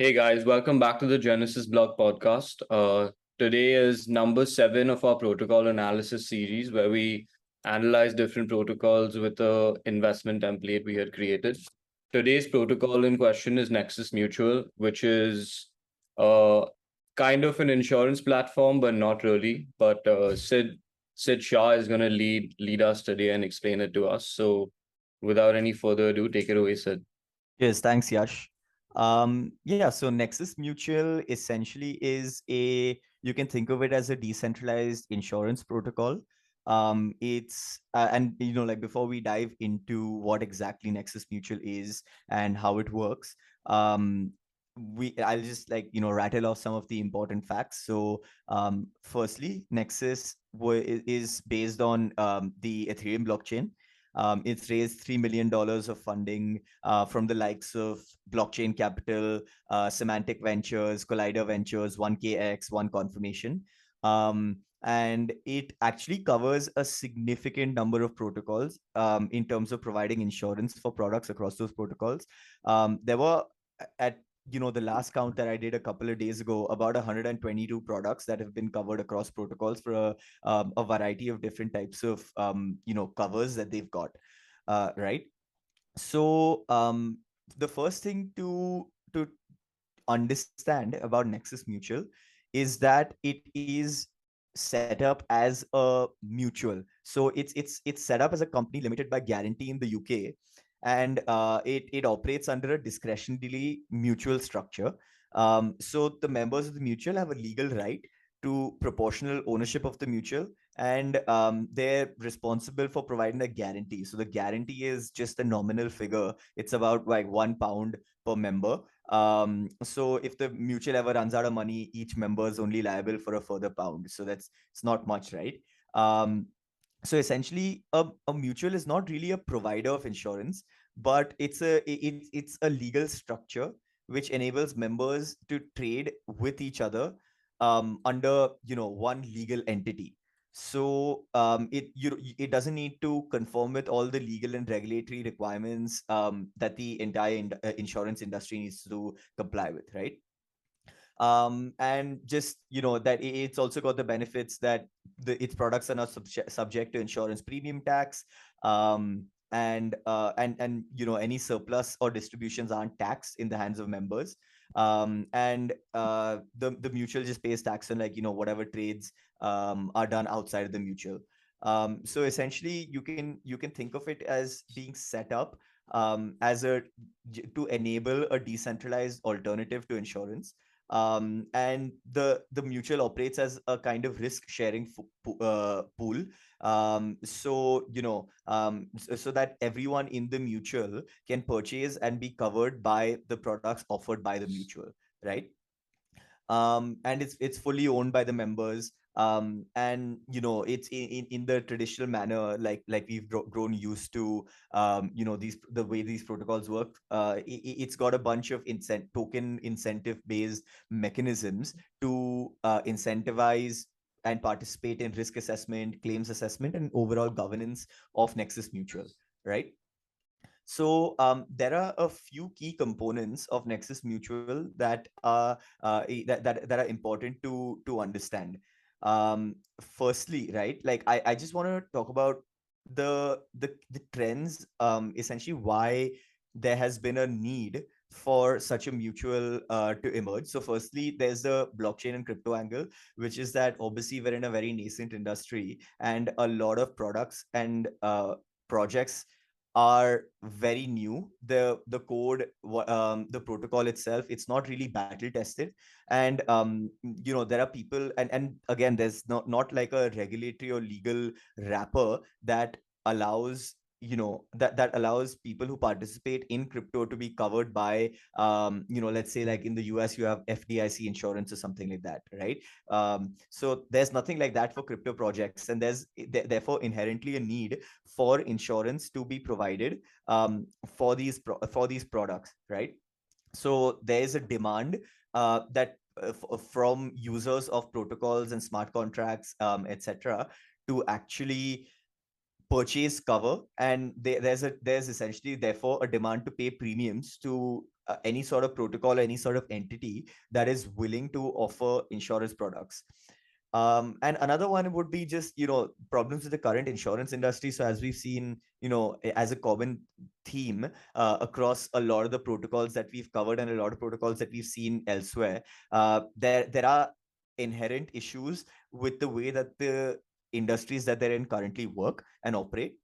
Hey guys, welcome back to the Genesis Block podcast. Uh, today is number seven of our protocol analysis series, where we analyze different protocols with the investment template we had created. Today's protocol in question is Nexus Mutual, which is uh, kind of an insurance platform, but not really. But uh, Sid Sid Shah is going to lead lead us today and explain it to us. So, without any further ado, take it away, Sid. Yes, thanks, Yash. Um, yeah, so Nexus Mutual essentially is a, you can think of it as a decentralized insurance protocol. Um, it's, uh, and you know, like before we dive into what exactly Nexus Mutual is and how it works, um, we I'll just like you know rattle off some of the important facts. So, um, firstly, Nexus is based on um, the Ethereum blockchain. Um, it's raised $3 million of funding uh, from the likes of Blockchain Capital, uh, Semantic Ventures, Collider Ventures, 1KX, One Confirmation. Um, and it actually covers a significant number of protocols um, in terms of providing insurance for products across those protocols. Um, there were at you know the last count that i did a couple of days ago about 122 products that have been covered across protocols for a, um, a variety of different types of um, you know covers that they've got uh, right? So um, the first thing to to understand about nexus mutual is that it is set up as a mutual. So it's it's it's set up as a company limited by guarantee in the uk and uh, it it operates under a discretionary mutual structure. Um, so the members of the mutual have a legal right to proportional ownership of the mutual and um, they're responsible for providing a guarantee. So the guarantee is just a nominal figure. It's about like one pound per member. Um, so if the mutual ever runs out of money each member is only liable for a further pound. So that's it's not much right? Um, so essentially a, a mutual is not really a provider of insurance but it's a it, it's a legal structure which enables members to trade with each other um, under you know one legal entity. So um, it you it doesn't need to conform with all the legal and regulatory requirements um, that the entire in, uh, insurance industry needs to comply with right? Um, and just you know that it's also got the benefits that the its products are not subject subject to insurance premium tax um, and uh, and and you know any surplus or distributions aren't taxed in the hands of members. Um, and uh, the the mutual just pays tax on like you know whatever trades um, are done outside of the mutual. Um, so essentially you can you can think of it as being set up um, as a to enable a decentralized alternative to insurance um, and the the mutual operates as a kind of risk sharing uh, pool. Um, so you know um, so, so that everyone in the mutual can purchase and be covered by the products offered by the mutual right? Um, and it's it's fully owned by the members um, and you know it's in, in the traditional manner like like we've grown used to um, you know these the way these protocols work uh, it, has got a bunch of incent token incentive based mechanisms to uh, incentivize and participate in risk assessment claims assessment and overall governance of nexus mutual right? So um, there are a few key components of Nexus Mutual that are uh, that, that that are important to to understand um firstly right like i i just want to talk about the the the trends um essentially why there has been a need for such a mutual uh, to emerge. So, firstly, there's the blockchain and crypto angle, which is that obviously we're in a very nascent industry, and a lot of products and uh, projects are very new. The the code um, the protocol itself it's not really battle tested. And um, you know there are people and and again there's not not like a regulatory or legal wrapper that allows you know that that allows people who participate in crypto to be covered by um you know let's say like in the us you have fdic insurance or something like that right? Um so there's nothing like that for crypto projects and there's th- therefore inherently a need for insurance to be provided um for these pro- for these products right? So there is a demand uh, that uh, f- from users of protocols and smart contracts um, etc to actually purchase cover and they, there's a there's essentially therefore a demand to pay premiums to uh, any sort of protocol, any sort of entity that is willing to offer insurance products. Um, and another one would be just you know problems with the current insurance industry. So as we've seen, you know, as a common theme uh, across a lot of the protocols that we've covered and a lot of protocols that we've seen elsewhere, uh, there there are inherent issues with the way that the industries that they're in currently work and operate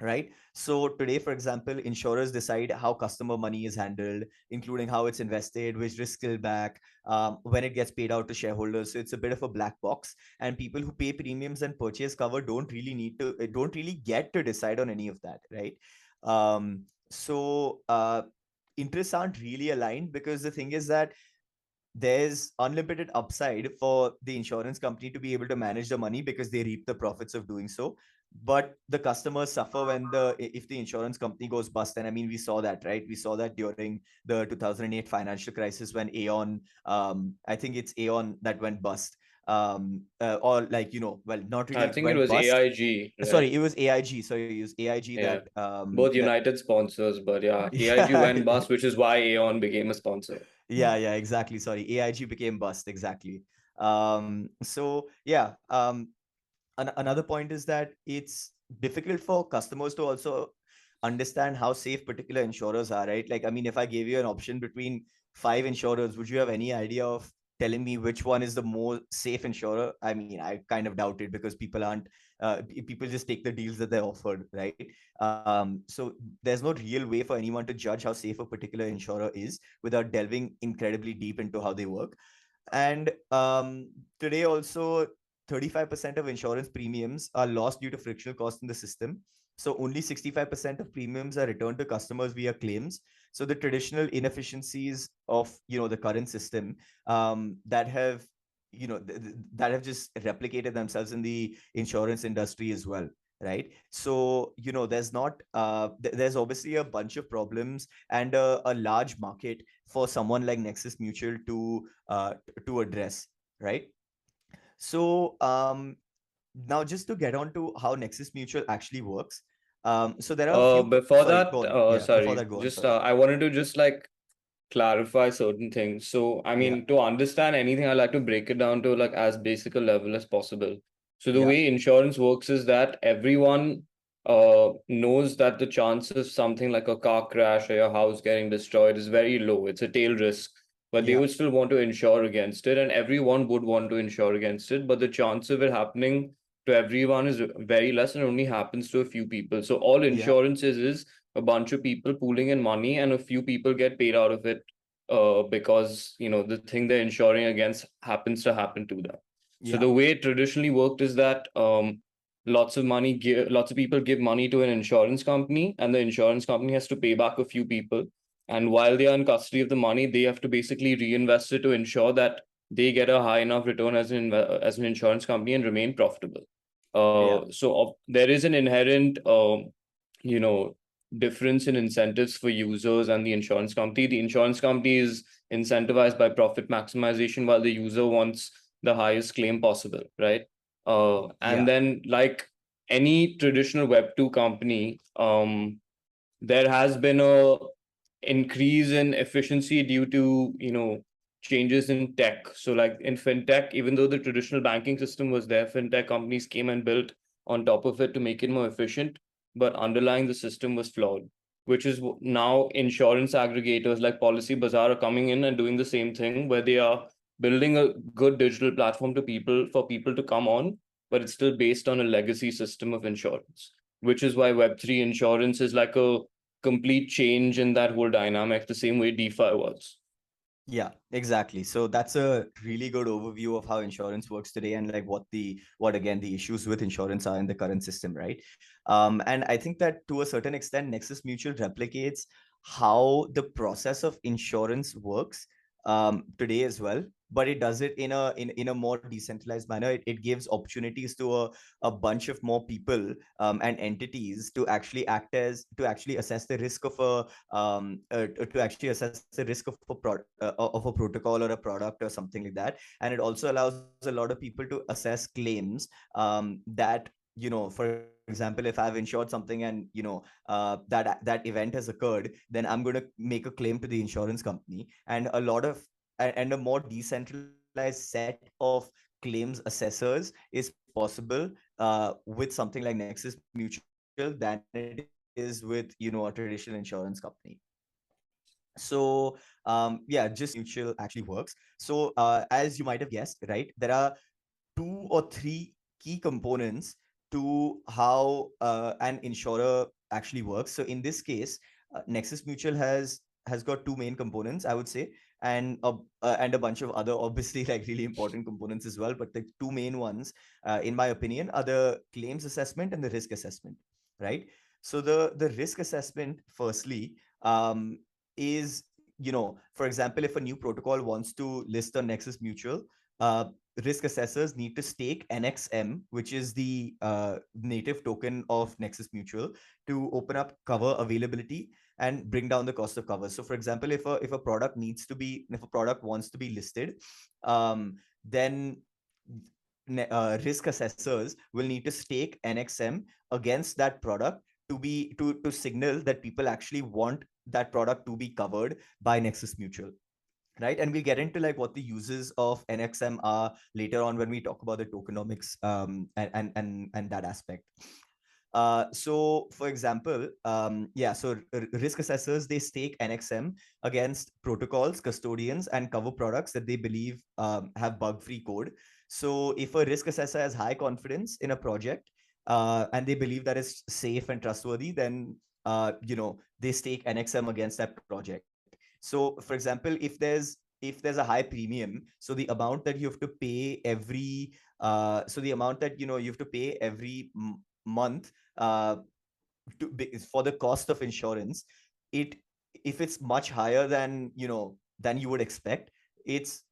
right? So today for example insurers decide how customer money is handled including how it's invested which risk still back um, when it gets paid out to shareholders. So it's a bit of a black box. And people who pay premiums and purchase cover don't really need to eh, don't really get to decide on any of that right? Um, so uh, interests aren't really aligned because the thing is that there's unlimited upside for the insurance company to be able to manage the money because they reap the profits of doing so. But the customers suffer when the if the insurance company goes bust. And i mean we saw that right? We saw that during the 2008 financial crisis when aon um i think it's aon that went bust. Um uh, or like you know well not really i think it was bust. aig right? sorry it was aig so you use aig yeah. that um both united that... sponsors but yeah aig went bust which is why aon became a sponsor yeah yeah. exactly sorry aig became bust exactly. Um so yeah um an- another point is that it's difficult for customers to also understand how safe particular insurers are right? Like i mean if i gave you an option between five insurers would you have any idea of telling me which one is the more safe insurer? I mean i kind of doubt it because people aren't uh, people just take the deals that they're offered right um, so there's no real way for anyone to judge how safe a particular insurer is without delving incredibly deep into how they work and um, today also 35% of insurance premiums are lost due to frictional costs in the system. So only 65% of premiums are returned to customers via claims. So the traditional inefficiencies of you know the current system um, that have you know th- th- that have just replicated themselves in the insurance industry as well right so you know there's not uh, th- there's obviously a bunch of problems and a, a, large market for someone like nexus mutual to uh, to address right so um, now just to get on to how Nexus Mutual actually works. Um, so there are. Uh, few... before sorry, that, uh, yeah, sorry, before that, just sorry. Uh, I wanted to just like clarify certain things. So I mean, yeah. to understand anything, I like to break it down to like as basic a level as possible. So the yeah. way insurance works is that everyone uh knows that the chances of something like a car crash or your house getting destroyed is very low. It's a tail risk but they would still want to insure against it and everyone would want to insure against it but the chance of it happening to everyone is very less and only happens to a few people so all insurance yeah. is is a bunch of people pooling in money and a few people get paid out of it uh, because you know the thing they're insuring against happens to happen to them yeah. so the way it traditionally worked is that um, lots of money give lots of people give money to an insurance company and the insurance company has to pay back a few people and while they are in custody of the money they have to basically reinvest it to ensure that they get a high enough return as an as an insurance company and remain profitable uh, yeah. so uh, there is an inherent um, you know difference in incentives for users and the insurance company. The insurance company is incentivized by profit maximization while the user wants the highest claim possible right? Uh, and yeah. then like any traditional web 2 company um, there has been a increase in efficiency due to you know changes in tech. So like in fintech even though the traditional banking system was there fintech companies came and built on top of it to make it more efficient but underlying the system was flawed which is now insurance aggregators like policy bazaar are coming in and doing the same thing where they are building a good digital platform to people for people to come on but it's still based on a legacy system of insurance which is why web3 insurance is like a complete change in that whole dynamic the same way defi was yeah exactly. So that's a really good overview of how insurance works today and like what the what again the issues with insurance are in the current system right? Um and i think that to a certain extent nexus mutual replicates how the process of insurance works um today as well but it does it in a in, in a more decentralized manner. It, it gives opportunities to a, a bunch of more people um, and entities to actually act as to actually assess the risk of a um, uh, to actually assess the risk of a pro- uh, of a protocol or a product or something like that. And it also allows a lot of people to assess claims um, that you know for example if i've insured something and you know uh, that that event has occurred then i'm going to make a claim to the insurance company. And a lot of and a more decentralized set of claims assessors is possible uh, with something like nexus mutual than it is with you know a traditional insurance company. So um yeah just mutual actually works. So uh, as you might have guessed right there are two or three key components to how uh, an insurer actually works. So in this case, uh, Nexus Mutual has has got two main components, I would say, and a, uh, and a bunch of other obviously like really important components as well. But the two main ones, uh, in my opinion, are the claims assessment and the risk assessment, right? So the the risk assessment, firstly, um, is you know, for example, if a new protocol wants to list on Nexus Mutual, uh, risk assessors need to stake NXM, which is the uh, native token of Nexus Mutual, to open up cover availability and bring down the cost of cover. So, for example, if a if a product needs to be if a product wants to be listed, um, then uh, risk assessors will need to stake NXM against that product to be to to signal that people actually want that product to be covered by Nexus Mutual right? And we'll get into like what the uses of nxm are later on when we talk about the tokenomics um, and, and and and that aspect. Uh, so for example um, yeah so risk assessors they stake nxm against protocols custodians and cover products that they believe um, have bug free code. So if a risk assessor has high confidence in a project uh, and they believe that it's safe and trustworthy then uh, you know they stake nxm against that project so, for example, if there's if there's a high premium, so the amount that you have to pay every uh, so the amount that you know you have to pay every month uh, to for the cost of insurance, it if it's much higher than you know than you would expect, it's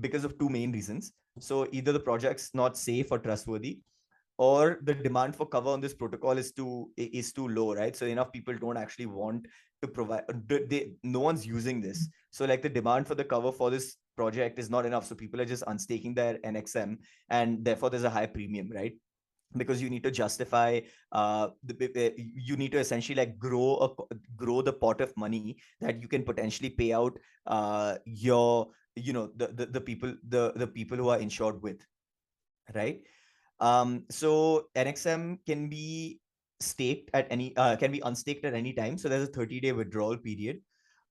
because of two main reasons. So either the project's not safe or trustworthy, or the demand for cover on this protocol is too is too low right so enough people don't actually want to provide they, no one's using this. So like the demand for the cover for this project is not enough. So people are just unstaking their nxm and therefore there's a high premium right? Because you need to justify uh the, you need to essentially like grow a grow the pot of money that you can potentially pay out uh your you know the the, the people the the people who are insured with right? Um so nxm can be staked at any uh, can be unstaked at any time. So there's a 30 day withdrawal period.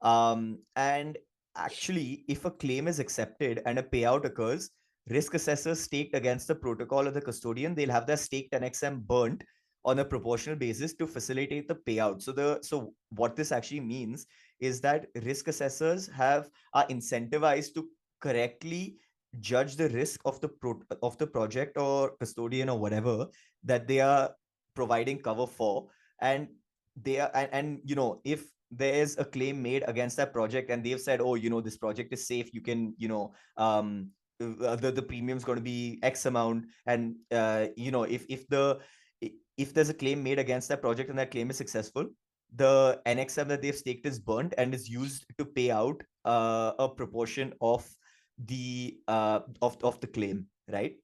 Um, and actually if a claim is accepted and a payout occurs risk assessors staked against the protocol of the custodian they'll have their staked nxm burnt on a proportional basis to facilitate the payout. So the so what this actually means is that risk assessors have are incentivized to correctly judge the risk of the pro- of the project or custodian or whatever that they are providing cover for. And they are and, and you know if there is a claim made against that project and they've said oh you know this project is safe you can you know um uh, the, the premium's going to be x amount and uh, you know if if the if there's a claim made against that project and that claim is successful the nxm that they've staked is burnt and is used to pay out uh, a proportion of the uh, of of the claim right?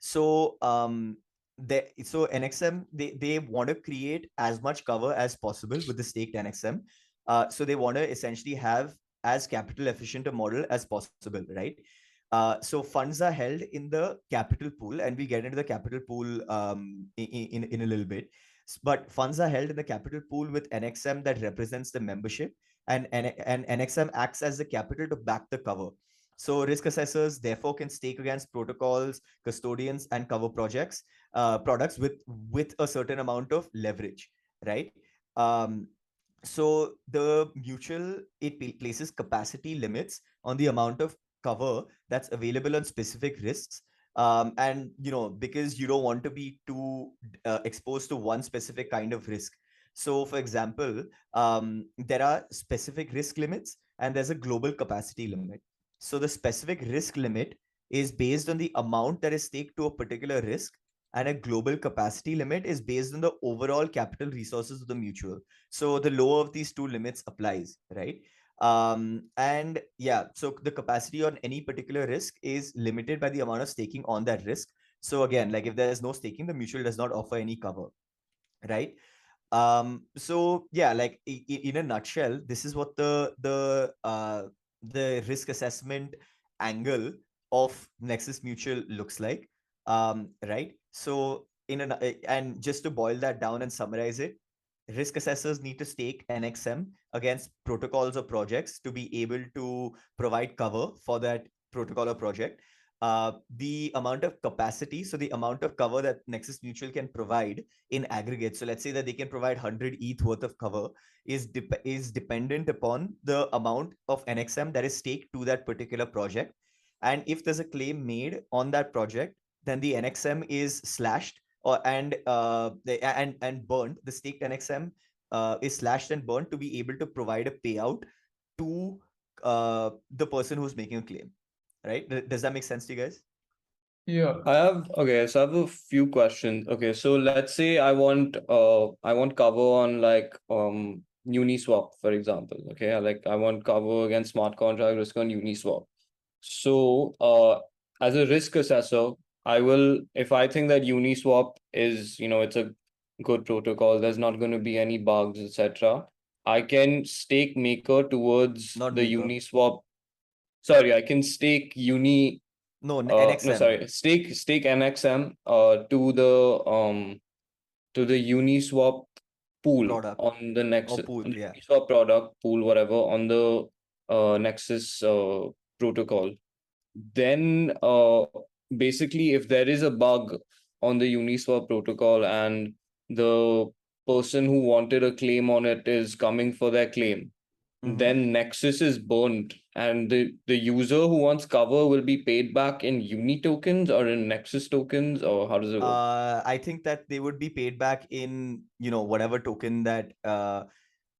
So um they so nxm they they want to create as much cover as possible with the staked nxm uh, so they want to essentially have as capital efficient a model as possible right? Uh, so funds are held in the capital pool and we get into the capital pool um, in, in, in a little bit. But funds are held in the capital pool with nxm that represents the membership and, and, and nxm acts as the capital to back the cover. So risk assessors therefore can stake against protocols, custodians, and cover projects uh, products with with a certain amount of leverage, right? Um, so the mutual it places capacity limits on the amount of cover that's available on specific risks. Um, and you know because you don't want to be too uh, exposed to one specific kind of risk. So for example um, there are specific risk limits and there's a global capacity limit. So the specific risk limit is based on the amount that is staked to a particular risk and a global capacity limit is based on the overall capital resources of the mutual. So the lower of these two limits applies, right? Um, and yeah, so the capacity on any particular risk is limited by the amount of staking on that risk. So again, like if there is no staking, the mutual does not offer any cover, right? Um, so yeah, like in a nutshell, this is what the the uh the risk assessment angle of Nexus Mutual looks like. Um, right. So in an and just to boil that down and summarize it, risk assessors need to stake NXM against protocols or projects to be able to provide cover for that protocol or project. Uh, the amount of capacity, so the amount of cover that Nexus Mutual can provide in aggregate. So let's say that they can provide 100 ETH worth of cover is de- is dependent upon the amount of NXM that is staked to that particular project. And if there's a claim made on that project, then the NXM is slashed or and uh, the, and and burned. The staked NXM uh, is slashed and burned to be able to provide a payout to uh, the person who's making a claim. Right? Does that make sense to you guys? Yeah. I have okay, so I have a few questions. Okay, so let's say I want uh I want cover on like um Uniswap, for example. Okay, like I want cover against smart contract risk on Uniswap. So uh as a risk assessor, I will if I think that Uniswap is, you know, it's a good protocol, there's not going to be any bugs, etc. I can stake maker towards Not the Maker. Uniswap. Sorry, I can stake Uni No, uh, NXM. no, sorry, stake stake NXM uh to the um to the Uniswap pool Product. on the Nexus pool, yeah. Uniswap product pool, whatever, on the uh Nexus uh protocol. Then uh basically if there is a bug on the Uniswap protocol and the person who wanted a claim on it is coming for their claim, Mhm. then Nexus is burnt and the, the user who wants cover will be paid back in Uni tokens or in Nexus tokens or how does it work? Uh, I think that they would be paid back in you know whatever token that uh,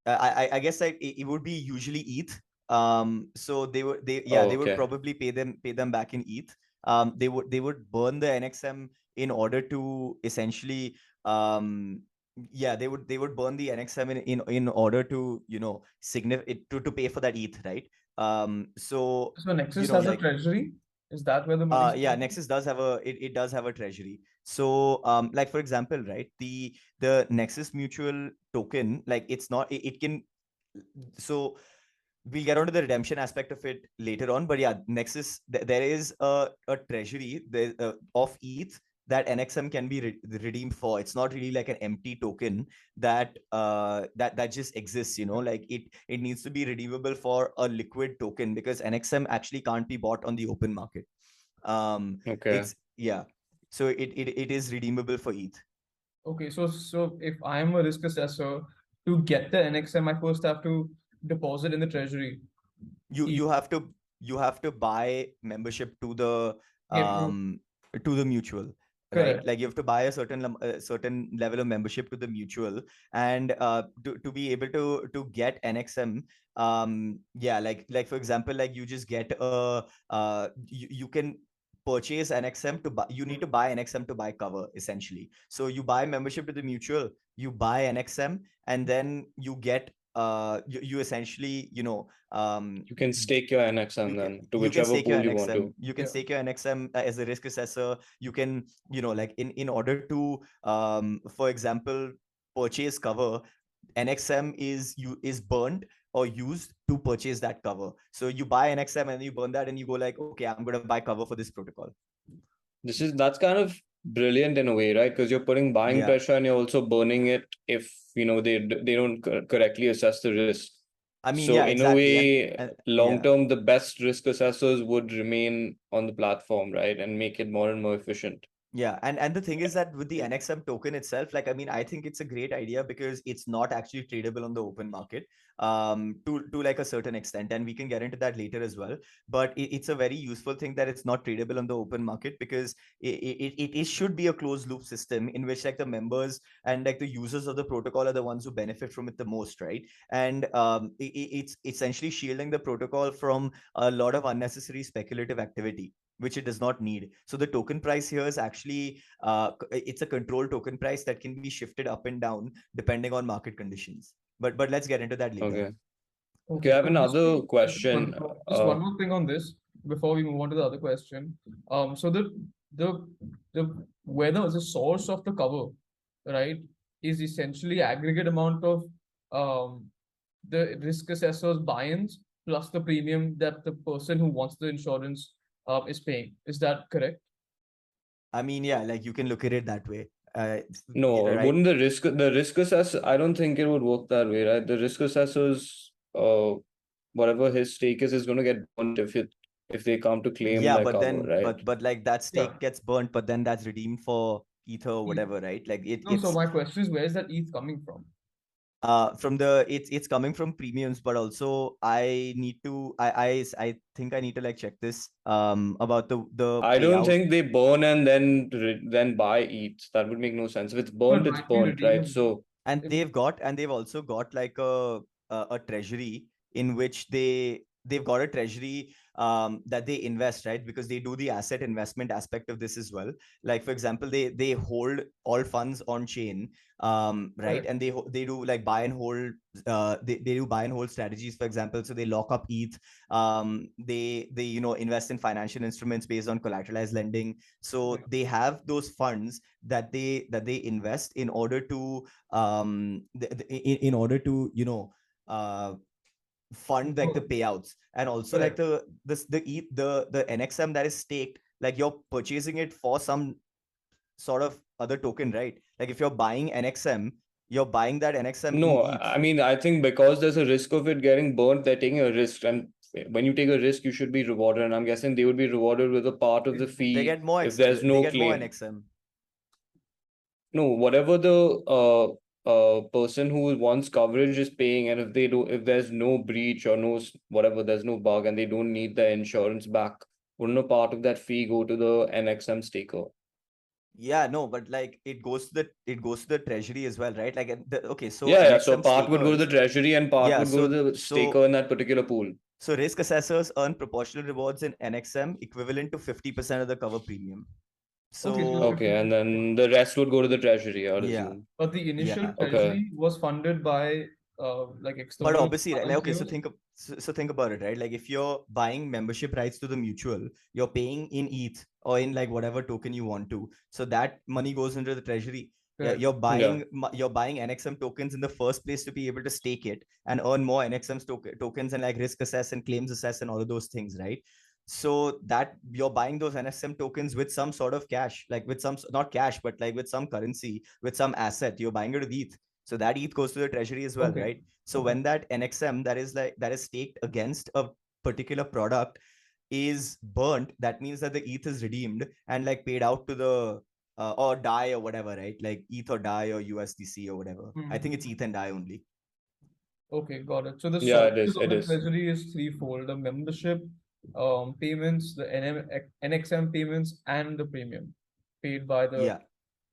I I, I guess like it, would be usually ETH. Um, so they would they yeah Oh, they would probably pay them pay them back in ETH. Um, they would they would burn the NXM in order to essentially um yeah they would they would burn the NXM in in, in order to you know signif- to to pay for that ETH right. Um, so So Nexus know, has like- a treasury. Is that where the money? uh yeah nexus does have a it, it does have a treasury so um like for example right the the nexus mutual token like it's not it, it can so we'll get onto the redemption aspect of it later on but yeah nexus th- there is a, a treasury there, uh, of eth that nxm can be re- redeemed for. It's not really like an empty token that uh that that just exists you know like it it needs to be redeemable for a liquid token because nxm actually can't be bought on the open market. Um Okay. it's yeah. So it, it it is redeemable for eth. Okay, so so if I am a risk assessor, to get the NXM, I first have to deposit in the treasury. you you have to you have to buy membership to the Yeah, to- um to the mutual right? Like you have to buy a certain a certain level of membership to the mutual. And uh to, to be able to to get nxm um yeah like like for example like you just get a uh you, you can purchase nxm to buy you need to buy nxm to buy cover essentially. So you buy membership to the mutual you buy nxm and then you get uh you, you essentially you know um You can stake your NXM you then to you whichever stake pool you want NXM. to. You can Yeah. stake your NXM uh, as a risk assessor. You can, you know, like in in order to, um, for example, purchase cover, NXM is you is burned or used to purchase that cover. So you buy NXM and you burn that and you go like, okay, I'm gonna buy cover for this protocol. This is that's kind of brilliant in a way, right? Because you're putting buying Yeah. pressure and you're also burning it if you know they they don't correctly assess the risk. I mean, so yeah, in exactly. a way, and- long yeah. term, the best risk assessors would remain on the platform, right, and make it more and more efficient. Yeah, and and the thing is that with the NXM token itself, like I mean, I think it's a great idea because it's not actually tradable on the open market, um, to to like a certain extent, and we can get into that later as well. But it, it's a very useful thing that it's not tradable on the open market because it, it it should be a closed loop system in which like the members and like the users of the protocol are the ones who benefit from it the most, right? And um, it- it's essentially shielding the protocol from a lot of unnecessary speculative activity which it does not need. So the token price here is actually uh, it's a control token price that can be shifted up and down depending on market conditions. But but let's get into that later. Okay. Okay, I have another to- question, One, just uh, one more thing on this before we move on to the other question. Um, so the the the whether the source of the cover, right, is essentially aggregate amount of um the risk assessor's buy-ins plus the premium that the person who wants the insurance uh, is paying. Is that correct? I mean, yeah, like you can look at it that way. Uh, No, right? wouldn't the risk the risk assessor? I don't think it would work that way, right? The risk assessors, uh, whatever his stake is, is going to get burnt if it if they come to claim yeah, but cover, then, right? but but like that Yeah. stake gets burnt, but then that's redeemed for ether or whatever, right? Like it, No, it's so my question is, where is that ETH coming from? Uh from the it's it's coming from premiums but also i need to i i, I think i need to like check this um about the the I don't think they burn and then then buy ETH. That would make no sense. If it's burnt, it's might burnt, right? So and they've got and they've also got like a, a a treasury in which they they've got a treasury um that they invest right? Because they do the asset investment aspect of this as well. Like for example they they hold all funds on chain um right? And they they do like buy and hold uh they, they do buy and hold strategies for example. So they lock up eth um they they you know invest in financial instruments based on collateralized lending. So they have those funds that they that they invest in order to um th- th- in, in order to you know uh fund like the payouts and also like the this the E- the the nxm that is staked like you're purchasing it for some sort of other token right like if you're buying nxm you're buying that nxm no. I mean I think because there's a risk of it getting burnt, they're taking a risk, and when you take a risk, you should be rewarded. And I'm guessing they would be rewarded with a part of the fee they get more if there's no claim. nxm No, whatever the uh uh person who wants coverage is paying, and if they do, if there's no breach or no whatever, there's no bug, and they don't need the insurance back, wouldn't a part of that fee go to the NXM staker? yeah no but like it goes to the it goes to the treasury as well right like the, okay so yeah, yeah. So part would go to the treasury, and part Yeah, would go to so- the so- staker in that particular pool. so risk assessors earn proportional rewards in nxm equivalent to 50% of the cover premium so Okay, so- Okay, and then the rest would go to the treasury, or would Yeah. assume. But the initial Yeah. Okay. treasury was funded by uh like external. but obviously right, like, okay so financiers. think of so, so think about it right like if you're buying membership rights to the mutual you're paying in eth or in like whatever token you want to so that money goes into the treasury yeah, Correct. you're buying mo- you're buying nxm tokens in the first place to be able to stake it and earn more nxm token tokens and like risk assess and claims assess and all of those things right so that you're buying those nxm tokens with some sort of cash like with some not cash but like with some currency with some asset you're buying it with eth so that eth goes to the treasury as well Okay. right so Okay. when that nxm that is like that is staked against a particular product is burnt that means that the eth is redeemed and like paid out to the uh, or dai or whatever right like eth or dai or usdc or whatever i think it's eth and dai only Okay, got it. So the Yeah, it sources is, of it the is. treasury is threefold: the membership, um, payments, the NM, NXM payments, and the premium paid by the yeah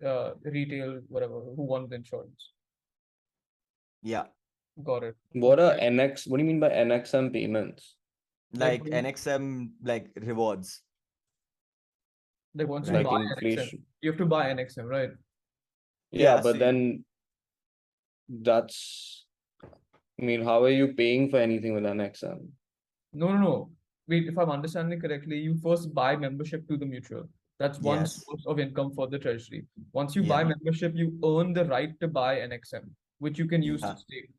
uh retail whatever who won the insurance. yeah Got it. What are NX? What do you mean by NXM payments? like when- nxm like rewards Like once Right. you Like buy NXM, you have to buy NXM, right? Yeah, Yeah, but so- then that's. I mean, how are you paying for anything with NXM? No, no, no. Wait, if I'm understanding correctly, you first buy membership to the mutual. That's one Yes. source of income for the treasury. Once you buy membership, you earn the right to buy an NXM, which you can use Yeah. to stake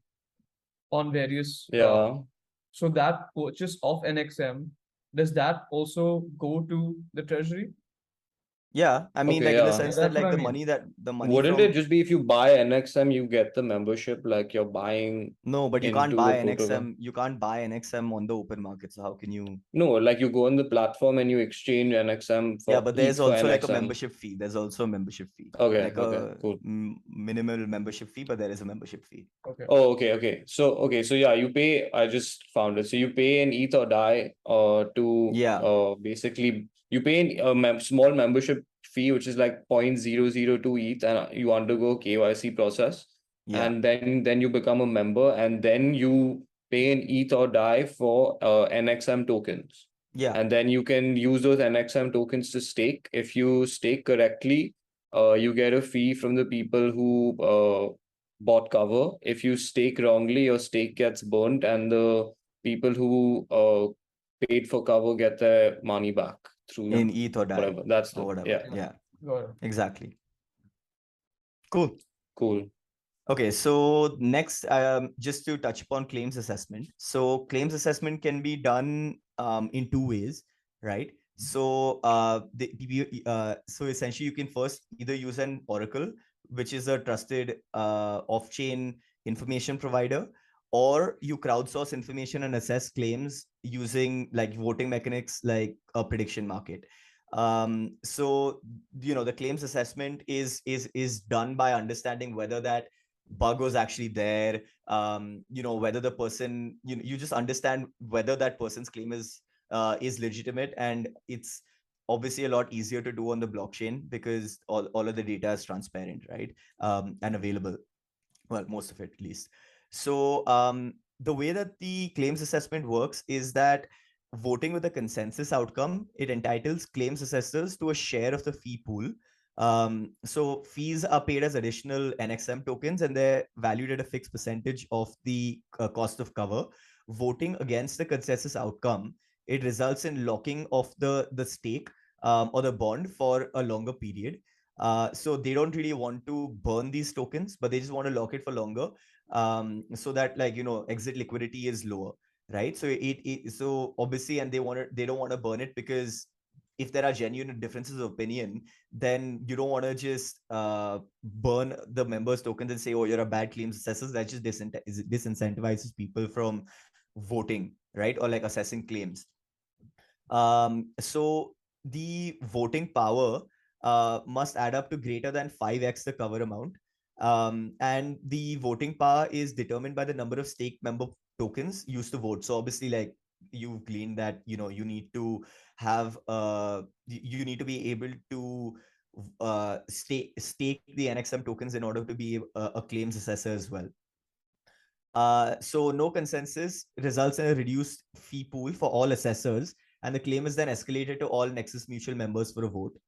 on various. uh, Yeah. so that purchase of NXM, does that also go to the treasury? Yeah i mean Okay, like in the yeah. sense that That's what like I the mean. money that the money Wouldn't from... it just be if you buy NXM, you get the membership, like you're buying? no but you can't into the buy protocol? nxm you can't buy nxm on the open market so how can you No, like you go on the platform and you exchange NXM for yeah but there's ETH for also like a NXM. membership fee there's also a membership fee Okay, like okay, a cool. m- minimal membership fee but there is a membership fee Okay. Oh, okay, okay. So, okay, so yeah, you pay. I just found it. So you pay an ETH or DAI, uh, to Yeah. uh, basically you pay a mem small membership fee, which is like 0.002 ETH, and uh, you undergo KYC process, yeah and then then you become a member, and then you pay an ETH or DAI for uh, NXM tokens, yeah and then you can use those NXM tokens to stake. If you stake correctly, uh, you get a fee from the people who uh bought cover. If you stake wrongly, your stake gets burnt, and the people who uh paid for cover get their money back. Through in ETH or DAI whatever. That's the or whatever. yeah. yeah, Got it. exactly. Cool. Cool. Okay, so next, um, just to touch upon claims assessment. So claims assessment can be done um, in two ways, right? So uh, the, the- uh, so essentially, you can first either use an Oracle, which is a trusted uh, off-chain information provider, or you crowdsource information and assess claims using like voting mechanics like a prediction market. Um so you know the claims assessment is is is done by understanding whether that bug was actually there um you know whether the person you, you just understand whether that person's claim is uh, is legitimate and it's obviously a lot easier to do on the blockchain because all, all of the data is transparent right? Um and available. Well most of it at least so um the way that the claims assessment works is that voting with a consensus outcome, it entitles claims assessors to a share of the fee pool. Um, so fees are paid as additional NXM tokens and they're valued at a fixed percentage of the uh, cost of cover. Voting against the consensus outcome, it results in locking of the, the stake um, or the bond for a longer period. Uh, so they don't really want to burn these tokens, but they just want to lock it for longer um, so that like, you know, exit liquidity is lower right? So it, it so obviously and they want to they don't want to burn it because if there are genuine differences of opinion then you don't want to just uh, burn the members tokens and say oh you're a bad claims assessor that just disincent- disincentivizes people from voting right? Or like assessing claims. Um so the voting power uh, must add up to greater than 5x the cover amount um, and the voting power is determined by the number of stake member tokens used to vote. So obviously like you've gleaned that you know you need to have uh you need to be able to uh stake stake the nxm tokens in order to be a, a claims assessor as well. Uh so no consensus results in a reduced fee pool for all assessors and the claim is then escalated to all nexus mutual members for a vote.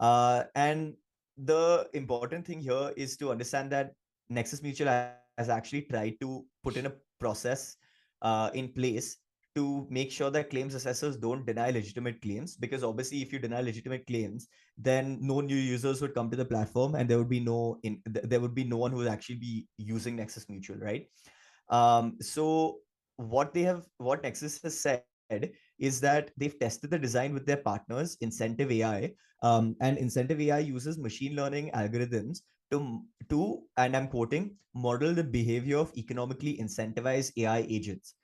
Uh and the important thing here is to understand that nexus mutual has actually tried to put in a process uh, in place to make sure that claims assessors don't deny legitimate claims because obviously if you deny legitimate claims then no new users would come to the platform and there would be no in there would be no one who would actually be using nexus mutual right? Um so what they have what nexus has said is that they've tested the design with their partners incentivai um, and incentivai uses machine learning algorithms to to and i'm quoting model the behavior of economically incentivized ai agents.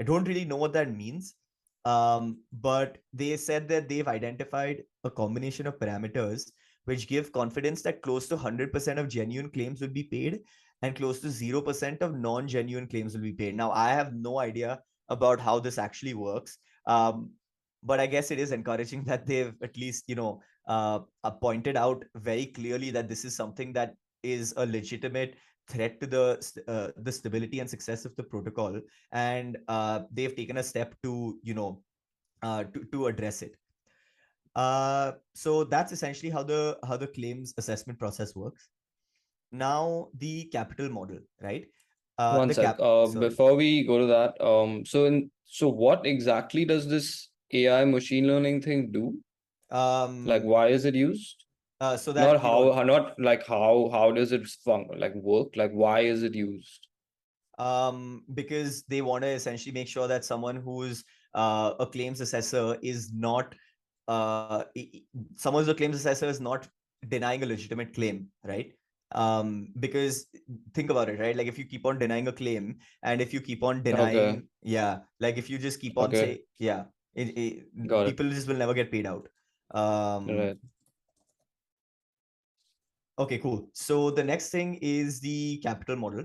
I don't really know what that means um, but they said that they've identified a combination of parameters which give confidence that close to 100% of genuine claims will be paid and close to 0% of non-genuine claims will be paid. Now i have no idea about how this actually works um, but i guess it is encouraging that they've at least you know uh, pointed out very clearly that this is something that is a legitimate threat to the uh, the stability and success of the protocol and uh, they've taken a step to you know uh, to, to address it uh, so that's essentially how the how the claims assessment process works now the capital model right uh, One sec. cap- Uh, sorry. before we go to that, um, so in so what exactly does this AI machine learning thing do? um Like, why is it used? uh, so that Not you how, know, how, not like how, how does it fun like work? Like, why is it used? um because they want to essentially make sure that someone who's uh, a claims assessor is not uh i- i- someone who's a claims assessor is not denying a legitimate claim right um because think about it right like if you keep on denying a claim and if you keep on denying yeah like if you just keep on Okay. say yeah it, it, Got it. people just will never get paid out um Right. Okay, cool. So the next thing is the capital model.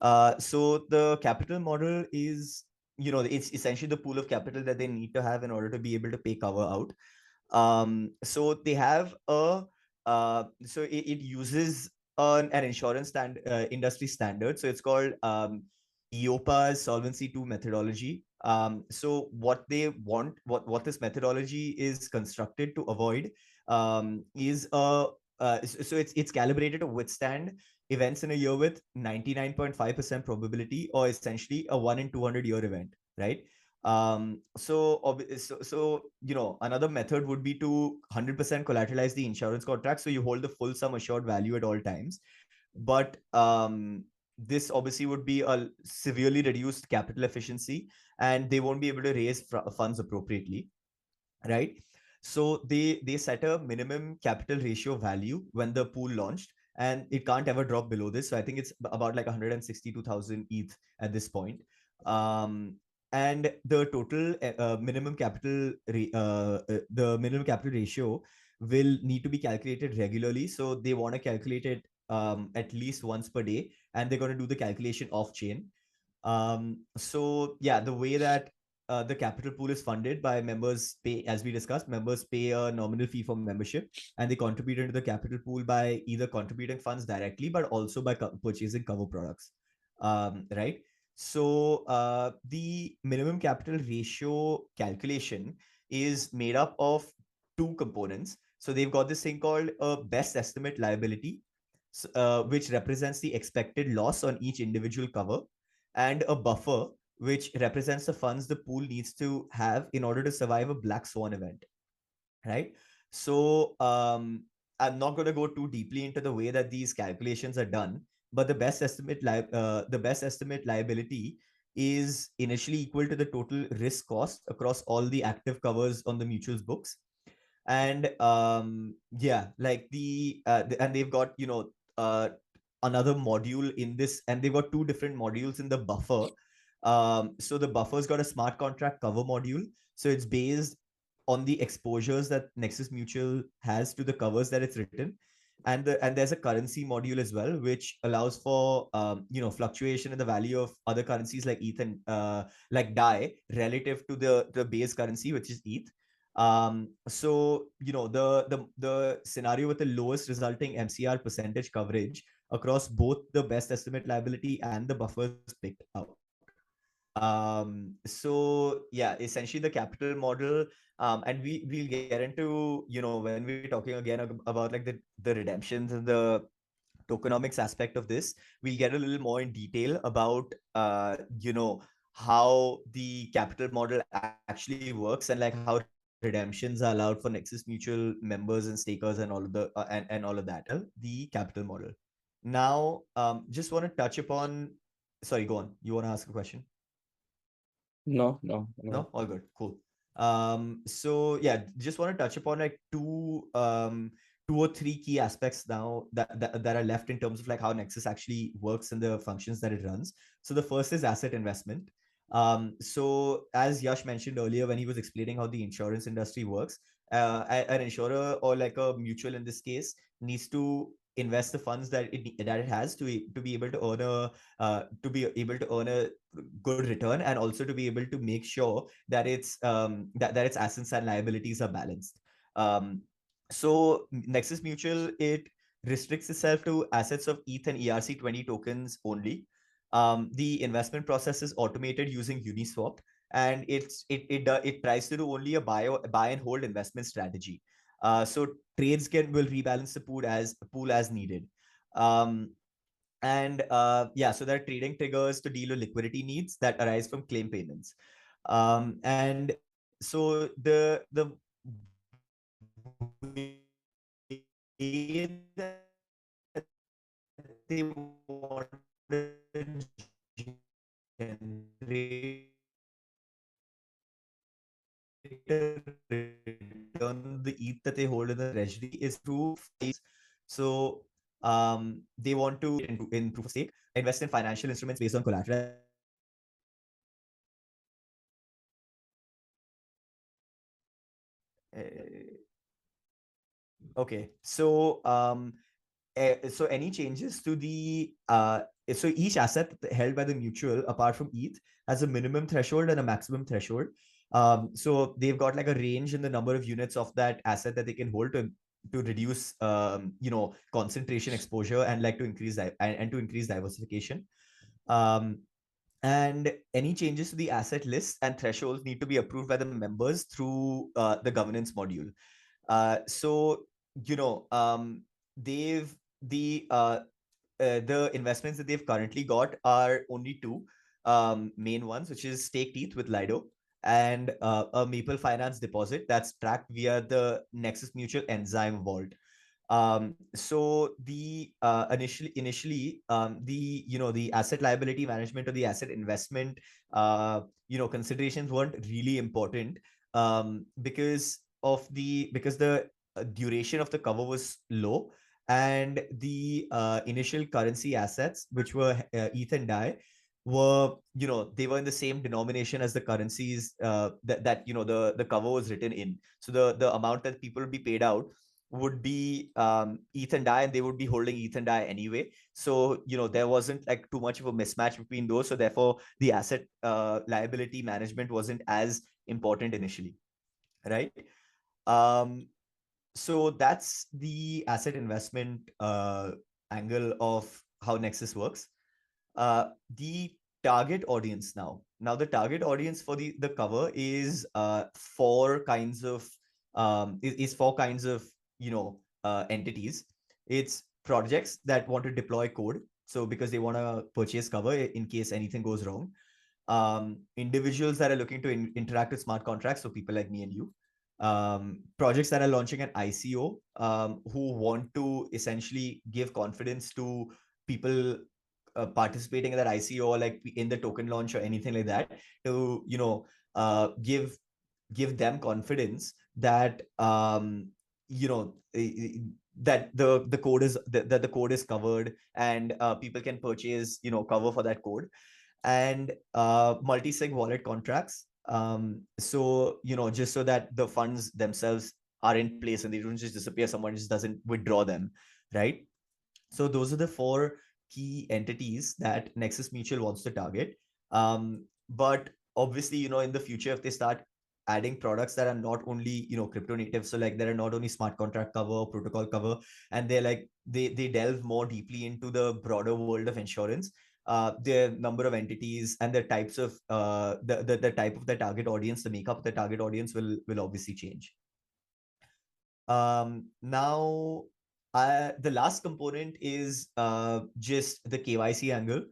Uh, so the capital model is, you know, it's essentially the pool of capital that they need to have in order to be able to pay cover out. Um, so they have a, uh, so it, it uses an, an insurance stand, uh, industry standard. So it's called um, EIOPA's Solvency 2 methodology. Um, so what they want, what, what this methodology is constructed to avoid um, is a uh, so it's it's calibrated to withstand events in a year with 99.5% probability or essentially a 1 in 200 year event right Um, so, so, so, you know, another method would be to 100% collateralize the insurance contract. So you hold the full sum assured value at all times. But um, this obviously would be a severely reduced capital efficiency and they won't be able to raise funds appropriately. Right. So they they set a minimum capital ratio value when the pool launched, and it can't ever drop below this. So I think it's about like 162,000 ETH at this point. Um, and the total uh, minimum capital uh, uh, the minimum capital ratio will need to be calculated regularly. So they want to calculate it um, at least once per day, and they're going to do the calculation off chain. Um, so yeah, the way that uh, the capital pool is funded by members pay as we discussed members pay a nominal fee for membership and they contribute into the capital pool by either contributing funds directly but also by co- purchasing cover products um, right so uh, the minimum capital ratio calculation is made up of two components. So they've got this thing called a best estimate liability uh, which represents the expected loss on each individual cover and a buffer which represents the funds the pool needs to have in order to survive a black swan event right? So um, i'm not going to go too deeply into the way that these calculations are done but the best estimate li- uh, the best estimate liability is initially equal to the total risk cost across all the active covers on the mutual's books and um yeah like the, uh, the and they've got you know uh another module in this and they've got two different modules in the buffer um, so the buffer's got a smart contract cover module. So it's based on the exposures that Nexus Mutual has to the covers that it's written. And the and there's a currency module as well, which allows for um, you know fluctuation in the value of other currencies like ETH and uh, like DAI relative to the the base currency, which is ETH. Um, so you know the the the scenario with the lowest resulting MCR percentage coverage across both the best estimate liability and the buffers picked out um so yeah essentially the capital model um and we we'll get into you know when we're talking again about like the the redemptions and the tokenomics aspect of this we'll get a little more in detail about uh you know how the capital model actually works and like how redemptions are allowed for nexus mutual members and stakers and all of the uh, and, and all of that uh, the capital model. Now um just want to touch upon sorry go on. You want to ask a question no, no, no. No, all good. Cool. Um, so yeah, just want to touch upon like two um two or three key aspects now that, that that are left in terms of like how Nexus actually works and the functions that it runs. So the first is asset investment. Um, so as Yash mentioned earlier when he was explaining how the insurance industry works, uh, an insurer or like a mutual in this case needs to invest the funds that it that it has to to be able to earn a uh, to be able to earn a good return and also to be able to make sure that its um, that, that its assets and liabilities are balanced. Um, so nexus mutual it restricts itself to assets of eth and erc20 tokens only. Um, the investment process is automated using uniswap and it's it it, it tries to do only a buy buy and hold investment strategy uh, so trades can will rebalance the pool as pool as needed. Um, and uh, yeah, so there are trading triggers to deal with liquidity needs that arise from claim payments. Um, and so the the they want is through so um they want to in, in proof of stake invest in financial instruments based on collateral. Uh, okay so um uh, so any changes to the uh so each asset held by the mutual apart from eth has a minimum threshold and a maximum threshold. Um, so they've got like a range in the number of units of that asset that they can hold to to reduce um, you know concentration exposure and like to increase and, and to increase diversification. Um, and any changes to the asset list and thresholds need to be approved by the members through uh, the governance module. Uh, so you know um, they've the uh, uh, the investments that they've currently got are only two um, main ones, which is staked ETH with Lido and uh, a Maple Finance deposit that's tracked via the Nexus Mutual Enzyme Vault. Um, so the uh, initially initially um, the you know the asset liability management or the asset investment uh, you know considerations weren't really important um, because of the because the uh, duration of the cover was low and the uh, initial currency assets which were uh, ETH and DAI were you know they were in the same denomination as the currencies uh, that that you know the the cover was written in. So the the amount that people would be paid out would be um ETH and DAI and they would be holding ETH and DAI anyway. So you know there wasn't like too much of a mismatch between those. So therefore the asset uh, liability management wasn't as important initially right? Um so that's the asset investment uh angle of how nexus works uh, the target audience now. Now the target audience for the the cover is uh, four kinds of um, is, is four kinds of you know uh, entities. It's projects that want to deploy code, so because they want to purchase cover in case anything goes wrong. Um, individuals that are looking to in, interact with smart contracts, so people like me and you. Um, projects that are launching an ICO um, who want to essentially give confidence to people uh, participating in that ICO or like in the token launch or anything like that to you know uh, give give them confidence that um, you know that the the code is that the, code is covered and uh, people can purchase you know cover for that code. And uh, multi-sig wallet contracts um so you know just so that the funds themselves are in place and they don't just disappear someone just doesn't withdraw them right? So those are the four key entities that Nexus Mutual wants to target. Um, but obviously, you know, in the future, if they start adding products that are not only you know crypto native so like there are not only smart contract cover protocol cover and they're like they they delve more deeply into the broader world of insurance uh their number of entities and the types of uh the, the the type of the target audience the makeup of the target audience will will obviously change um now uh, the last component is uh, just the KYC angle.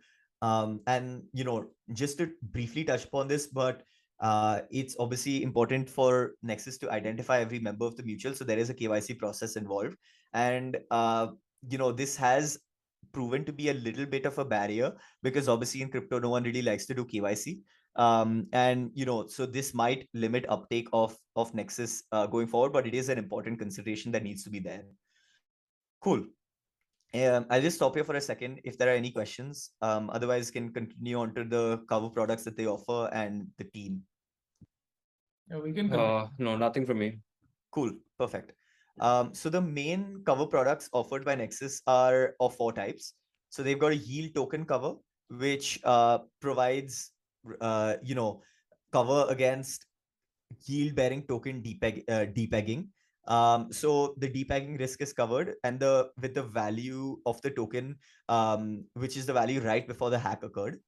Um, and, you know, just to briefly touch upon this, but uh, it's obviously important for Nexus to identify every member of the mutual. So there is a KYC process involved. And, uh, you know, this has proven to be a little bit of a barrier because obviously in crypto, no one really likes to do KYC. Um, and, you know, so this might limit uptake of, of Nexus uh, going forward, but it is an important consideration that needs to be there. Cool. Um, I'll just stop here for a second if there are any questions. Um, otherwise, can continue on to the cover products that they offer and the team. Yeah, we can. Uh, no, nothing from me. Cool. Perfect. Um, so the main cover products offered by Nexus are of four types. So they've got a yield token cover, which uh, provides, uh, you know, cover against yield bearing token depeg- uh, depegging. Um, so the depegging risk is covered, and the with the value of the token, um, which is the value right before the hack occurred.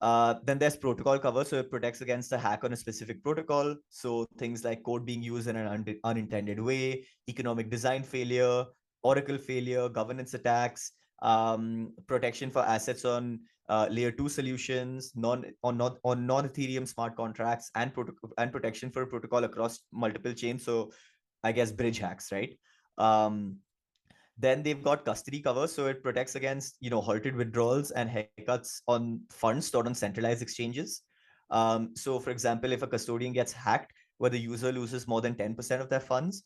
Uh, then there's protocol cover, so it protects against a hack on a specific protocol. So things like code being used in an un- unintended way, economic design failure, Oracle failure, governance attacks, um, protection for assets on uh, layer two solutions, non on not on non Ethereum smart contracts, and protocol and protection for protocol across multiple chains. So I guess bridge hacks, right? Um, then they've got custody cover, so it protects against you know halted withdrawals and haircuts on funds stored on centralized exchanges. Um, so, for example, if a custodian gets hacked, where the user loses more than ten percent of their funds,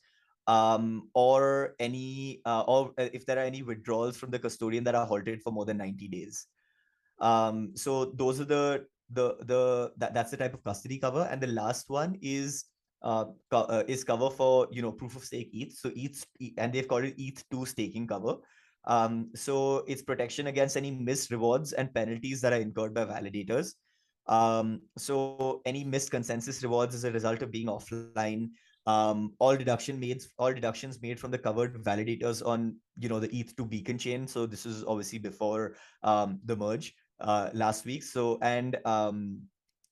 um, or any uh, or uh, if there are any withdrawals from the custodian that are halted for more than ninety days. Um, so those are the the the that, that's the type of custody cover, and the last one is uh, uh, is cover for you know proof of stake ETH. So ETH and they've called it ETH two staking cover. Um, so it's protection against any missed rewards and penalties that are incurred by validators. Um, so any missed consensus rewards as a result of being offline. Um, all deduction made, all deductions made from the covered validators on you know the ETH2 beacon chain. So this is obviously before um, the merge uh, last week. So and um,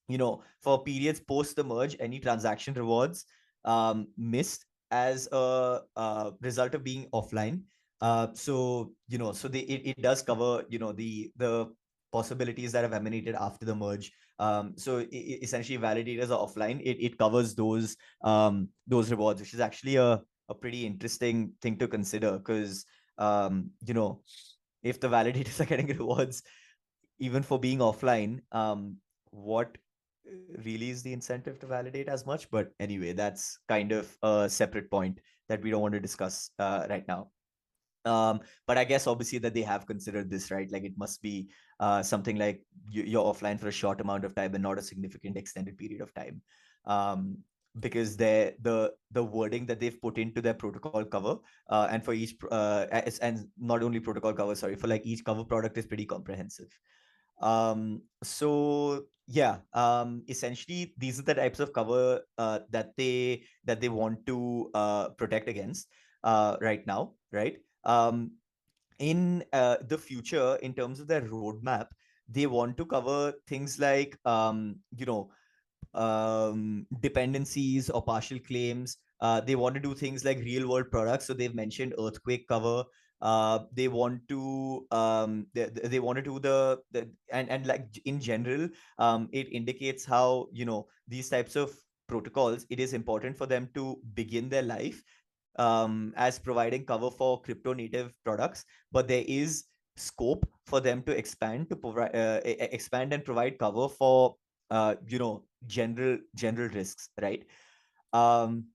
you know, for periods post the merge, any transaction rewards um, missed as a, a result of being offline. Uh, so you know, so they it, it does cover you know the the possibilities that have emanated after the merge. Um, so i- i- essentially, validators are offline. It it covers those um, those rewards, which is actually a a pretty interesting thing to consider because um, you know if the validators are getting rewards even for being offline, um, what is the incentive to validate as much? But anyway, that's kind of a separate point that we don't want to discuss uh, right now. Um, but I guess obviously that they have considered this, right? Like it must be uh, something like you, you're offline for a short amount of time and not a significant extended period of time. Um, because the the wording that they've put into their protocol cover uh, and for each uh, and not only protocol cover sorry for like each cover product is pretty comprehensive um so yeah um essentially these are the types of cover uh, that they that they want to uh, protect against uh, right now right? Um in uh, the future in terms of their roadmap they want to cover things like um you know um dependencies or partial claims. Uh, they want to do things like real world products. So they've mentioned earthquake cover uh they want to um they, they want to do the, the and and like in general um it indicates how you know these types of protocols it is important for them to begin their life um as providing cover for crypto native products but there is scope for them to expand to provide uh, expand and provide cover for uh you know general general risks right? Um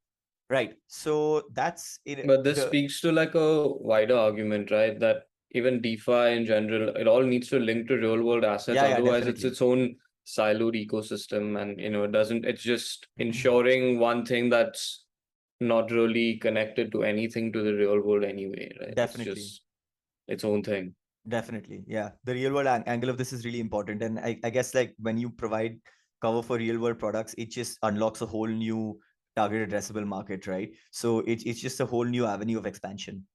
right so that's it But this the- speaks to like a wider argument, right? That even DeFi in general, it all needs to link to real world assets. Yeah, yeah, Otherwise, it's its own siloed ecosystem, and you know, it doesn't. It's just Mm-hmm. ensuring one thing that's not really connected to anything to the real world anyway, right? Definitely. It's just its own thing. Definitely. Yeah. The real world ang- angle of this is really important. And I, I guess like when you provide cover for real world products, it just unlocks a whole new target addressable market, right? So it, it's just a whole new avenue of expansion.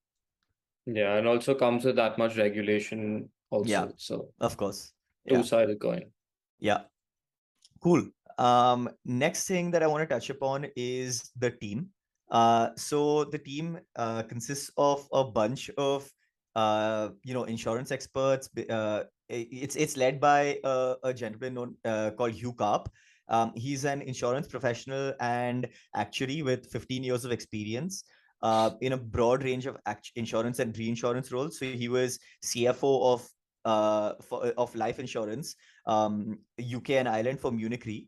Yeah, and also comes with that much regulation also. Yeah. So Of course. Yeah. two-sided coin. Yeah. Cool. Um, next thing that I want to touch upon is the team. Uh, so the team uh, consists of a bunch of uh, you know insurance experts. Uh, it's it's led by a, a gentleman known uh, called Hugh Karp. Um, he's an insurance professional and actuary with 15 years of experience uh, in a broad range of insurance and reinsurance roles. So he was CFO of uh, for, of life insurance um, UK and Ireland for Munich Re.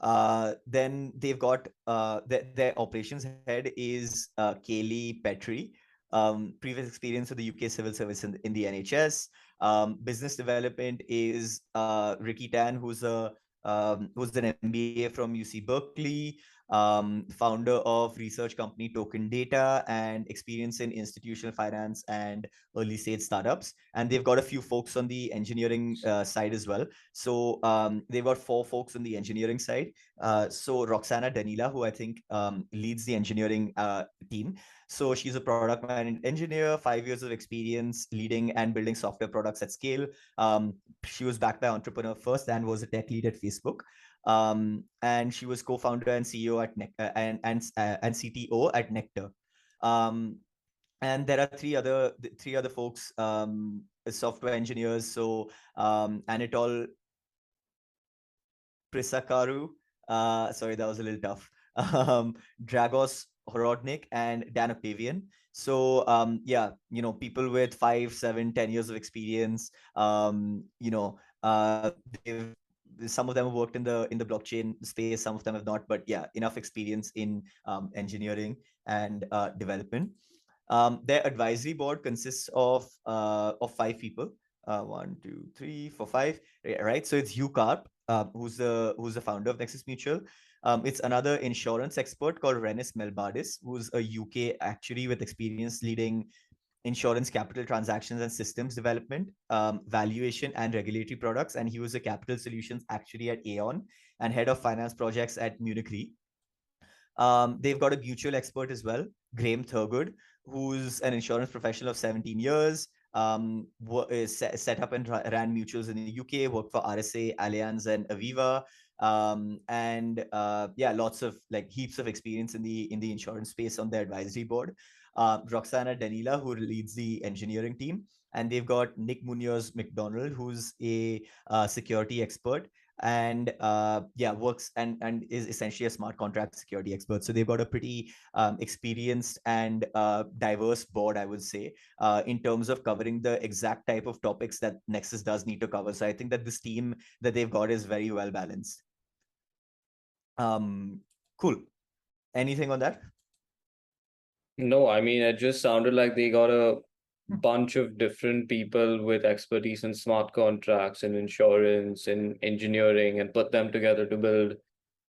Uh, then they've got uh, their, their operations head is uh, Kaylee Petrie, um, previous experience with the UK civil service in, in the NHS. Um, business development is uh, Ricky Tan, who's a um, who's an MBA from UC Berkeley, um, founder of research company Token Data, and experience in institutional finance and early stage startups. And they've got a few folks on the engineering uh, side as well. So um, they've got four folks on the engineering side. Uh, so Roxana Danila, who I think um, leads the engineering uh, team. So she's a product man engineer, five years of experience leading and building software products at scale. Um, she was backed by Entrepreneur First and was a tech lead at Facebook. Um, and she was co-founder and CEO at ne- uh, and and uh, and CTO at Nectar. Um, and there are three other three other folks, um, software engineers. So um, Anatol Prisacaru. Uh, sorry, that was a little tough. Um, Dragos Horodnik and Dan Octavian. So um, yeah, you know, people with five, seven, ten years of experience. Um, you know, uh, they've some of them have worked in the in the blockchain space. Some of them have not, but yeah, enough experience in um, engineering and uh, development. Um, their advisory board consists of uh, of five people. Uh, one, two, three, four, five. Right. So it's Hugh Karp uh, who's the who's the founder of Nexus Mutual. Um, it's another insurance expert called Reinis Melbardis, who's a UK actuary with experience leading insurance capital transactions and systems development, um, valuation and regulatory products. And he was a capital solutions actuary at Aon and head of finance projects at Munich Re. Um, they've got a mutual expert as well, Graham Thurgood, who's an insurance professional of 17 years, um, set, up and ran mutuals in the UK, worked for RSA, Allianz, and Aviva. Um, and uh, yeah, lots of like heaps of experience in the in the insurance space on their advisory board. Uh, Roxana Danila, who leads the engineering team, and they've got Nick Munoz McDonald, who's a uh, security expert and uh, yeah works and and is essentially a smart contract security expert. So they've got a pretty um, experienced and uh, diverse board i would say uh, in terms of covering the exact type of topics that nexus does need to cover. So i think that this team that they've got is very well balanced. Um cool. Anything on that No, I mean, it just sounded like they got a bunch of different people with expertise in smart contracts and insurance and engineering and put them together to build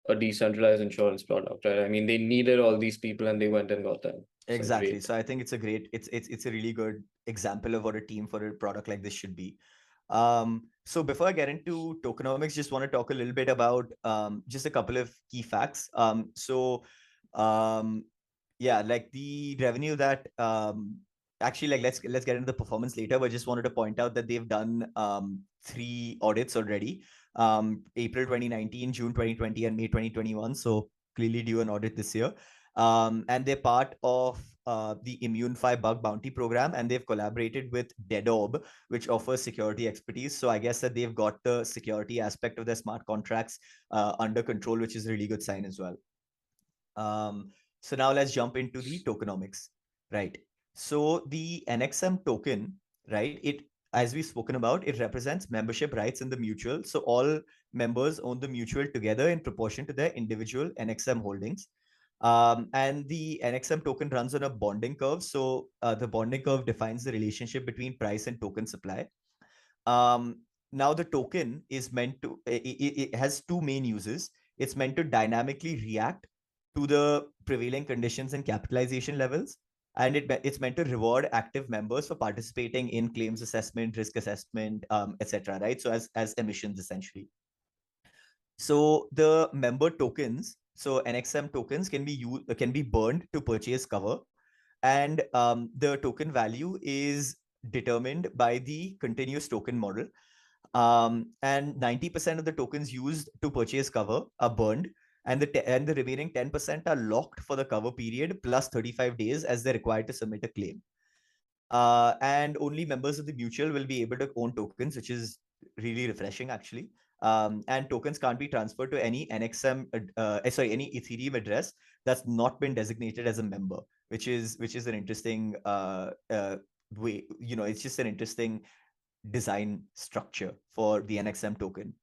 a decentralized insurance product, right? I mean, they needed all these people and they went and got them. So exactly. So i think it's a great it's it's it's a really good example of what a team for a product like this should be. Um so before i get into tokenomics just want to talk a little bit about um just a couple of key facts. Um so um yeah like the revenue that um actually like let's let's get into the performance later but just wanted to point out that they've done um three audits already um april 2019 june 2020 and may 2021 so clearly due an audit this year um, and they're part of uh, the ImmuneFi bug bounty program, and they've collaborated with Dedaub, which offers security expertise. So I guess that they've got the security aspect of their smart contracts uh, under control, which is a really good sign as well. Um, so now let's jump into the tokenomics, right? So the NXM token, right? It as we've spoken about, it represents membership rights in the mutual. So all members own the mutual together in proportion to their individual NXM holdings. Um, and the NXM token runs on a bonding curve. So uh, the bonding curve defines the relationship between price and token supply. Um, now the token is meant to, it, it has two main uses. It's meant to dynamically react to the prevailing conditions and capitalization levels. And it, it's meant to reward active members for participating in claims assessment, risk assessment, um, etc. Right? So as as emissions essentially. So the member tokens so NXM tokens can be used can be burned to purchase cover, and um, the token value is determined by the continuous token model. Um, and 90% of the tokens used to purchase cover are burned, and the and the remaining 10% are locked for the cover period plus 35 days as they're required to submit a claim. Uh, and only members of the mutual will be able to own tokens, which is really refreshing actually um, and tokens can't be transferred to any NXM, uh, eh, sorry, any Ethereum address that's not been designated as a member, which is which is an interesting uh, uh, way. You know, it's just an interesting design structure for the NXM token.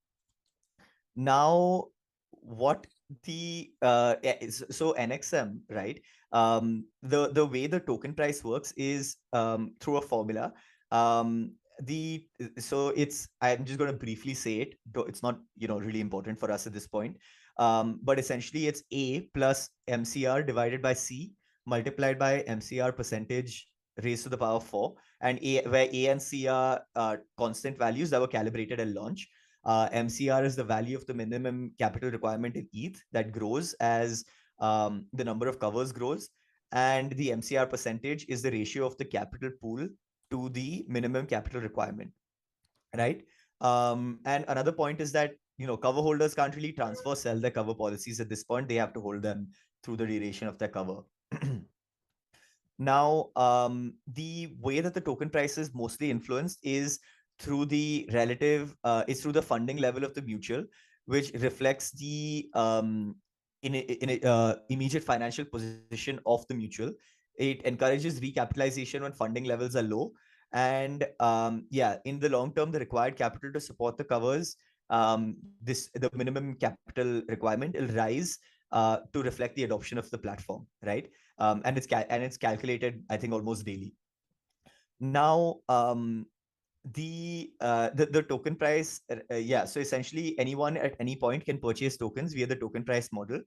Now, what the uh, so NXM, right? Um, the the way the token price works is um, through a formula. Um, the so it's i'm just going to briefly say it it's not you know really important for us at this point um, but essentially it's a plus mcr divided by c multiplied by mcr percentage raised to the power of 4 and a where a and c are uh, constant values that were calibrated at launch uh, mcr is the value of the minimum capital requirement in eth that grows as um, the number of covers grows and the mcr percentage is the ratio of the capital pool to the minimum capital requirement, right? Um, and another point is that you know cover holders can't really transfer sell their cover policies at this point. They have to hold them through the duration of their cover. now, um, the way that the token price is mostly influenced is through the relative uh, is through the funding level of the mutual, which reflects the um, in, a, in a, uh, immediate financial position of the mutual it encourages recapitalization when funding levels are low. And um, yeah, in the long term, the required capital to support the covers, um, this the minimum capital requirement will rise uh, to reflect the adoption of the platform, right? Um, and it's and it's calculated, I think, almost daily. Now, um, the uh, the the token price, uh, yeah. So essentially, anyone at any point can purchase tokens via the token price model.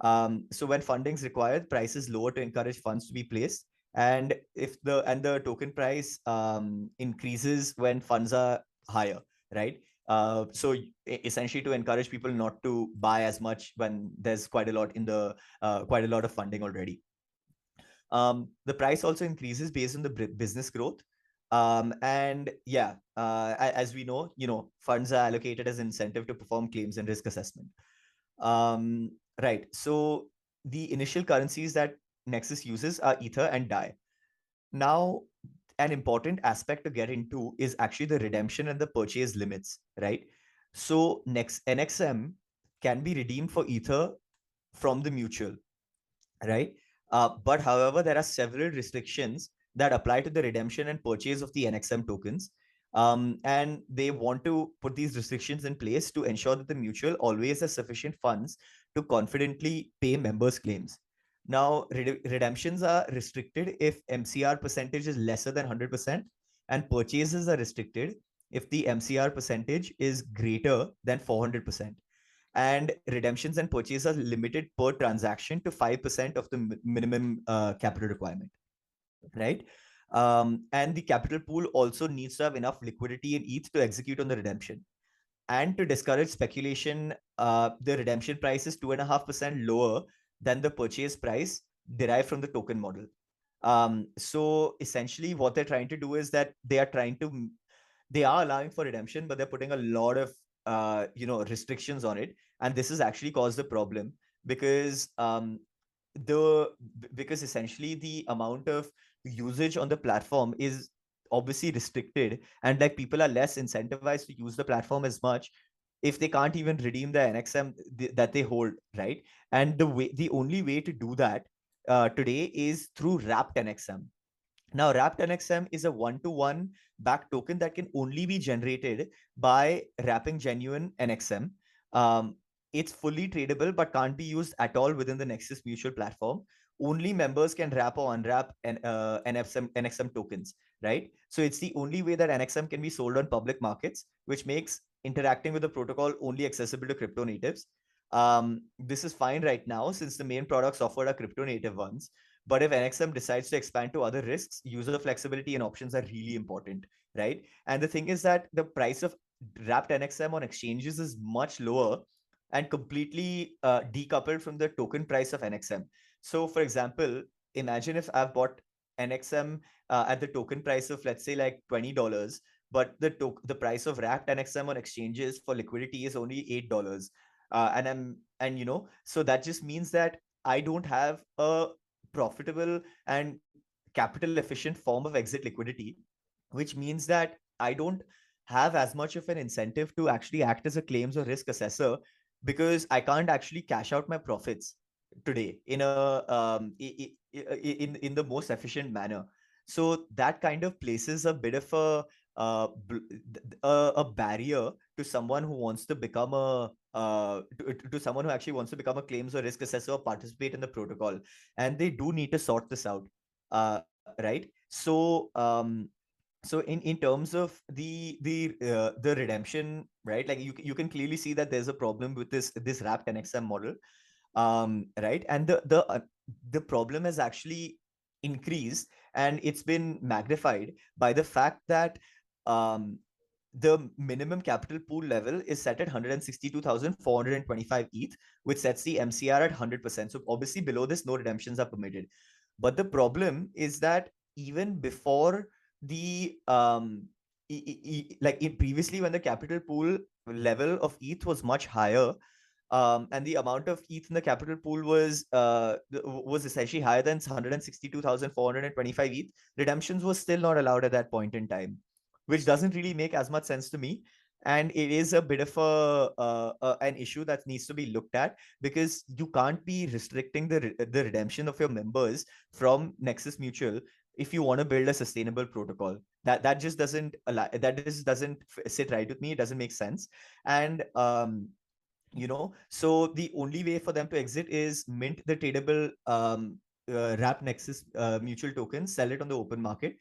Um, so when funding is required, price is lower to encourage funds to be placed. And if the and the token price um, increases when funds are higher, right? Uh, so essentially to encourage people not to buy as much when there's quite a lot in the uh, quite a lot of funding already. Um, the price also increases based on the business growth. Um, and yeah, uh, as we know, you know, funds are allocated as incentive to perform claims and risk assessment. Um, Right. So the initial currencies that Nexus uses are Ether and DAI. Now, an important aspect to get into is actually the redemption and the purchase limits, right? So next NXM can be redeemed for Ether from the mutual, right? Uh, but however, there are several restrictions that apply to the redemption and purchase of the NXM tokens. Um, and they want to put these restrictions in place to ensure that the mutual always has sufficient funds to confidently pay members' claims. Now, red- redemptions are restricted if MCR percentage is lesser than 100%, and purchases are restricted if the MCR percentage is greater than 400%. And redemptions and purchases are limited per transaction to 5% of the minimum uh, capital requirement, right? Um, and the capital pool also needs to have enough liquidity in ETH to execute on the redemption. And to discourage speculation, uh, the redemption price is 2.5% lower than the purchase price derived from the token model. Um, so essentially, what they're trying to do is that they are trying to, they are allowing for redemption, but they're putting a lot of, uh, you know, restrictions on it, and this has actually caused a problem because um, the because essentially the amount of usage on the platform is obviously restricted and like people are less incentivized to use the platform as much if they can't even redeem the nxm th- that they hold right? And the way the only way to do that uh, today is through wrapped nxm now wrapped nxm is a one-to-one back token that can only be generated by wrapping genuine nxm um, it's fully tradable but can't be used at all within the nexus mutual platform only members can wrap or unwrap an, uh, NXM, NXM tokens, right? So it's the only way that NXM can be sold on public markets, which makes interacting with the protocol only accessible to crypto natives. Um, this is fine right now since the main products offered are crypto native ones. But if NXM decides to expand to other risks, user flexibility and options are really important, right? And the thing is that the price of wrapped NXM on exchanges is much lower and completely uh, decoupled from the token price of NXM. So, for example, imagine if I've bought NXM uh, at the token price of let's say like twenty dollars, but the to- the price of wrapped NXM on exchanges for liquidity is only eight dollars, uh, and I'm and you know so that just means that I don't have a profitable and capital efficient form of exit liquidity, which means that I don't have as much of an incentive to actually act as a claims or risk assessor because I can't actually cash out my profits today in a um, in in the most efficient manner. So that kind of places a bit of a uh, a, barrier to someone who wants to become a uh, to, to someone who actually wants to become a claims or risk assessor or participate in the protocol. And they do need to sort this out uh, right? So um so in in terms of the the uh, the redemption right? Like you you can clearly see that there's a problem with this this wrapped nxm model um right and the the uh, the problem has actually increased and it's been magnified by the fact that um the minimum capital pool level is set at 162,425 ETH, which sets the MCR at 100%. So obviously below this, no redemptions are permitted. But the problem is that even before the um e- e- like previously when the capital pool level of ETH was much higher, um, and the amount of ETH in the capital pool was uh, was essentially higher than 162,425 ETH. Redemptions were still not allowed at that point in time, which doesn't really make as much sense to me. And it is a bit of a, uh, an issue that needs to be looked at because you can't be restricting the re- the redemption of your members from Nexus Mutual if you want to build a sustainable protocol that that just doesn't allow that just doesn't sit right with me it doesn't make sense and um you know? So the only way for them to exit is mint the tradable um uh, wrap nexus uh, mutual tokens sell it on the open market.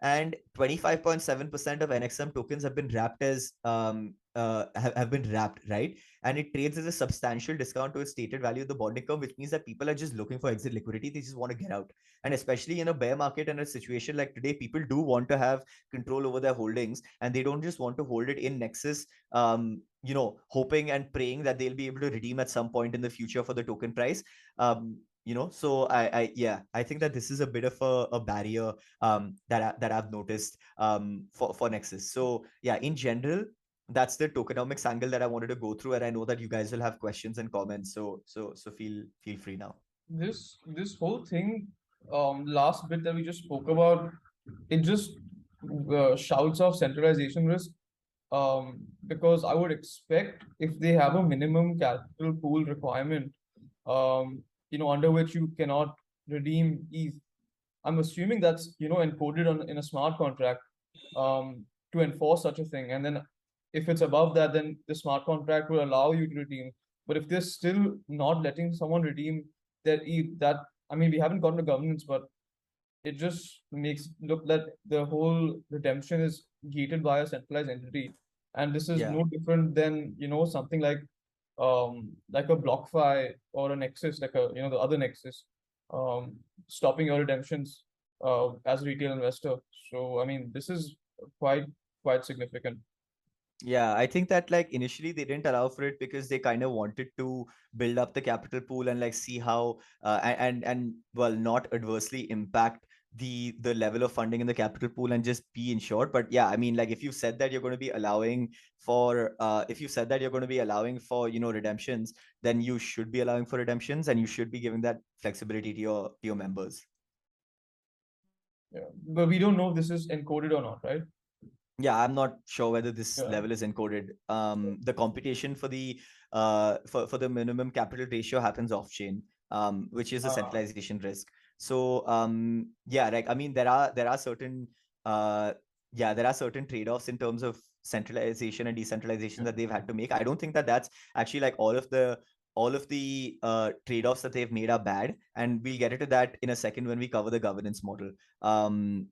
And 25.7% of nxm tokens have been wrapped as um uh, have, have been wrapped right and it trades as a substantial discount to its stated value of the bonding curve which means that people are just looking for exit liquidity. They just want to get out. And especially in a bear market and a situation like today people do want to have control over their holdings and they don't just want to hold it in nexus um you know hoping and praying that they'll be able to redeem at some point in the future for the token price. Um you know so i i yeah i think that this is a bit of a, a barrier um that I, that i've noticed um for for nexus. So yeah in general that's the tokenomics angle that i wanted to go through and i know that you guys will have questions and comments so so so feel feel free now this this whole thing um last bit that we just spoke about it just uh, shouts of centralization risk. Um, because I would expect if they have a minimum capital pool requirement, um, you know, under which you cannot redeem ETH. I'm assuming that's you know encoded on in a smart contract um, to enforce such a thing. And then if it's above that, then the smart contract will allow you to redeem. But if they're still not letting someone redeem ETH, that I mean, we haven't gotten to governance, but it just makes look that the whole redemption is gated by a centralized entity. And this is Yeah. no different than, you know, something like um like a BlockFi or a Nexus, like a you know the other Nexus, um stopping your redemptions uh as a retail investor. So I mean this is quite quite significant. Yeah, I think that like initially they didn't allow for it because they kind of wanted to build up the capital pool and like see how uh, and and well not adversely impact the the level of funding in the capital pool and just be insured. But yeah, I mean like if you said that you're going to be allowing for uh if you said that you're going to be allowing for you know redemptions, then you should be allowing for redemptions and you should be giving that flexibility to your to your members. Yeah. But we don't know if this is encoded or not, right? Yeah, I'm not sure whether this Yeah. level is encoded. Um, the computation for the uh for, for the minimum capital ratio happens off chain, um, which is a Ah. centralization risk. So um yeah, like I mean there are there are certain uh yeah, there are certain trade-offs in terms of centralization and decentralization that they've had to make. I don't think that that's actually like all of the all of the uh trade-offs that they've made are bad, and we'll get into that in a second when we cover the governance model. Um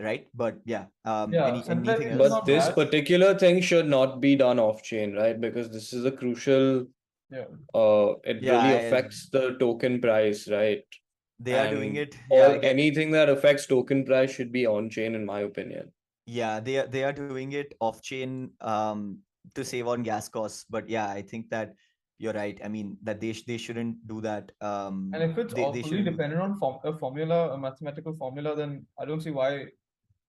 right? But yeah, um Yeah, any, anything centralization else? But not this bad. particular thing should not be done off chain, right? Because this is a crucial, Yeah. uh, it Yeah, really I- affects the token price, right? They are doing And it. Yeah, Or I anything that affects token price should be on chain, in my opinion. yeah, they are they are doing it off chain um to save on gas costs. But yeah, I think that you're right. I mean that they sh- they shouldn't do that. Um, And if it's they, they fully shouldn't do that. dependent on form a formula, a mathematical formula, then I don't see why,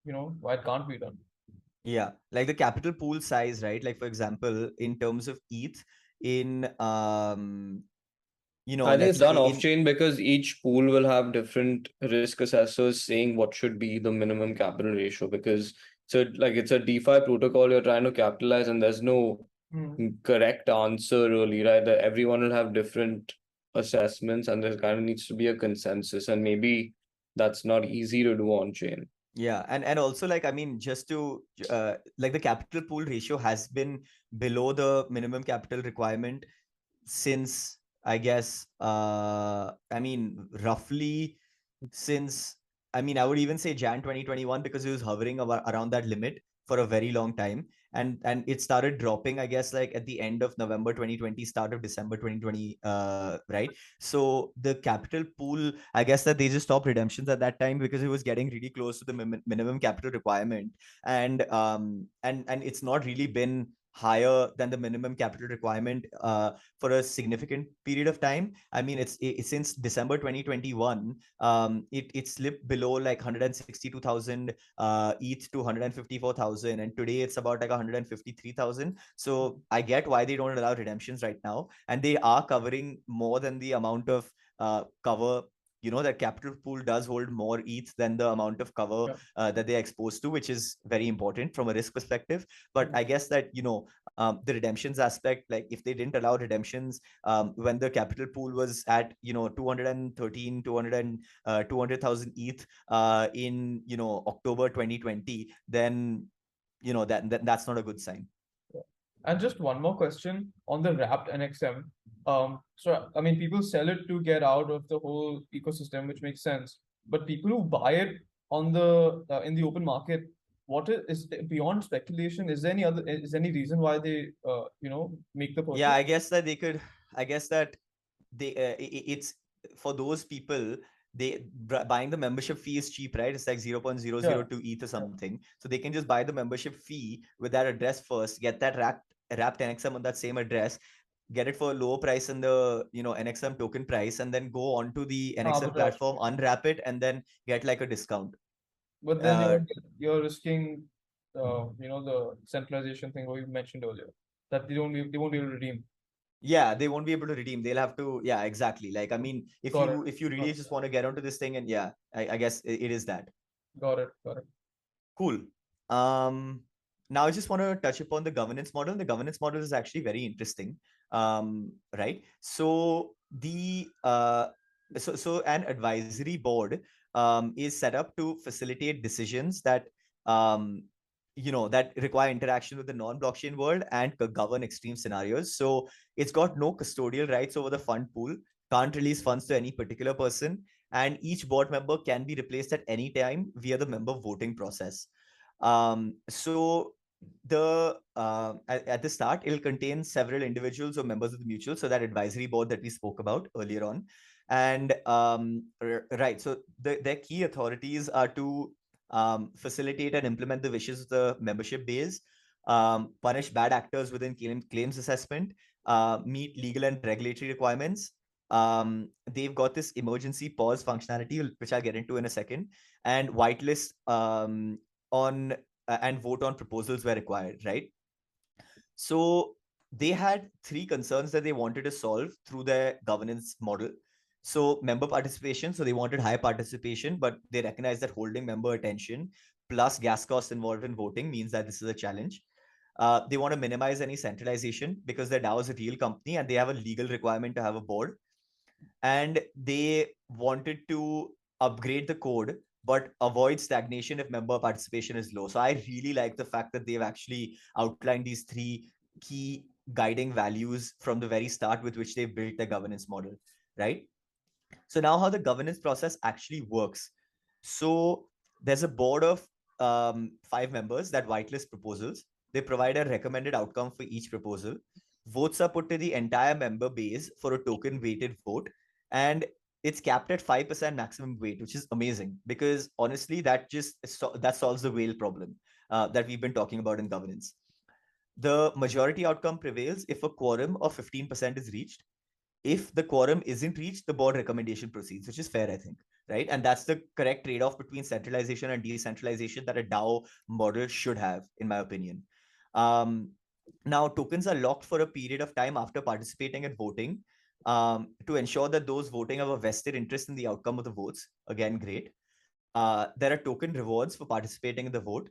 you know, why it can't be done. Yeah, like the capital pool size, right? Like for example, in terms of ETH, in um, you know, I think it's done say off chain because each pool will have different risk assessors saying what should be the minimum capital ratio. Because so like it's a DeFi protocol you're trying to capitalize, and there's no Hmm. correct answer really, right? That everyone will have different assessments, and there kind of needs to be a consensus, and maybe that's not easy to do on chain. Yeah, and and also like I mean, just to uh, like the capital pool ratio has been below the minimum capital requirement since I guess uh I mean roughly since I mean I would even say Jan 2021 because it was hovering around that limit for a very long time and and it started dropping I guess like at the end of November 2020 start of December 2020 uh right? So the capital pool I guess that they just stopped redemptions at that time because it was getting really close to the min- minimum capital requirement. And um and and it's not really been higher than the minimum capital requirement uh, for a significant period of time. I mean, it's it, since December 2021, um, it it slipped below like 162,000 uh, ETH to 154,000, and today it's about like 153,000. So I get why they don't allow redemptions right now, and they are covering more than the amount of uh, cover. You know that capital pool does hold more ETH than the amount of cover Yeah. uh, that they're exposed to, which is very important from a risk perspective. But I guess that you know um, the redemptions aspect, like if they didn't allow redemptions um, when the capital pool was at you know 213, 200 and uh, 200,000 ETH uh, in you know October 2020, then you know that, that that's not a good sign. And just one more question on the wrapped NXM. Um, so I mean, people sell it to get out of the whole ecosystem, which makes sense. But people who buy it on the uh, in the open market, what is, is beyond speculation? Is there any other is any reason why they uh, you know make the purchase? Yeah, I guess that they could. I guess that they uh, it's for those people. They buying the membership fee is cheap, right? It's like 0.002 ETH or something. So they can just buy the membership fee with that address first, get that wrapped wrapped NXM on that same address, get it for a lower price in the you know NXM token price, and then go onto the NXM Arbitrage. platform, unwrap it, and then get like a discount. But then uh, you're, you're risking, uh, you know, the centralization thing what you mentioned earlier, that they don't be, they won't be able to redeem. Yeah, they won't be able to redeem. They'll have to. Yeah, exactly. Like I mean, if Got you it. if you really Got it. just want to get onto this thing, and yeah, I, I guess it, it is that. Got it. Got it. Cool. Um, now I just want to touch upon the governance model. The governance model is actually very interesting, um, right? So the uh, so so an advisory board um, is set up to facilitate decisions that um, you know that require interaction with the non-blockchain world and govern extreme scenarios. So it's got no custodial rights over the fund pool, can't release funds to any particular person, and each board member can be replaced at any time via the member voting process. Um, so the uh, at, at, the start it'll contain several individuals or members of the mutual so that advisory board that we spoke about earlier on. And um, right so the, their key authorities are to um, facilitate and implement the wishes of the membership base um, punish bad actors within claim, claims assessment uh, meet legal and regulatory requirements. Um, they've got this emergency pause functionality which i'll get into in a second and whitelist um, on uh, and vote on proposals were required, right? So they had three concerns that they wanted to solve through their governance model. So member participation, so they wanted high participation, but they recognized that holding member attention plus gas costs involved in voting means that this is a challenge. Uh, they want to minimize any centralization because their DAO is a real company and they have a legal requirement to have a board. And they wanted to upgrade the code but avoid stagnation if member participation is low. So I really like the fact that they've actually outlined these three key guiding values from the very start with which they built their governance model, right? So now how the governance process actually works. So there's a board of um, five members that whitelist proposals. They provide a recommended outcome for each proposal. Votes are put to the entire member base for a token weighted vote. And it's capped at 5% maximum weight which is amazing because honestly that just that solves the whale problem uh, that we've been talking about in governance. The majority outcome prevails if a quorum of 15% is reached. If the quorum isn't reached the board recommendation proceeds which is fair i think right? And that's the correct trade-off between centralization and decentralization that a dao model should have in my opinion. Um, now tokens are locked for a period of time after participating and voting um, to ensure that those voting have a vested interest in the outcome of the votes. Again, great. Uh, there are token rewards for participating in the vote.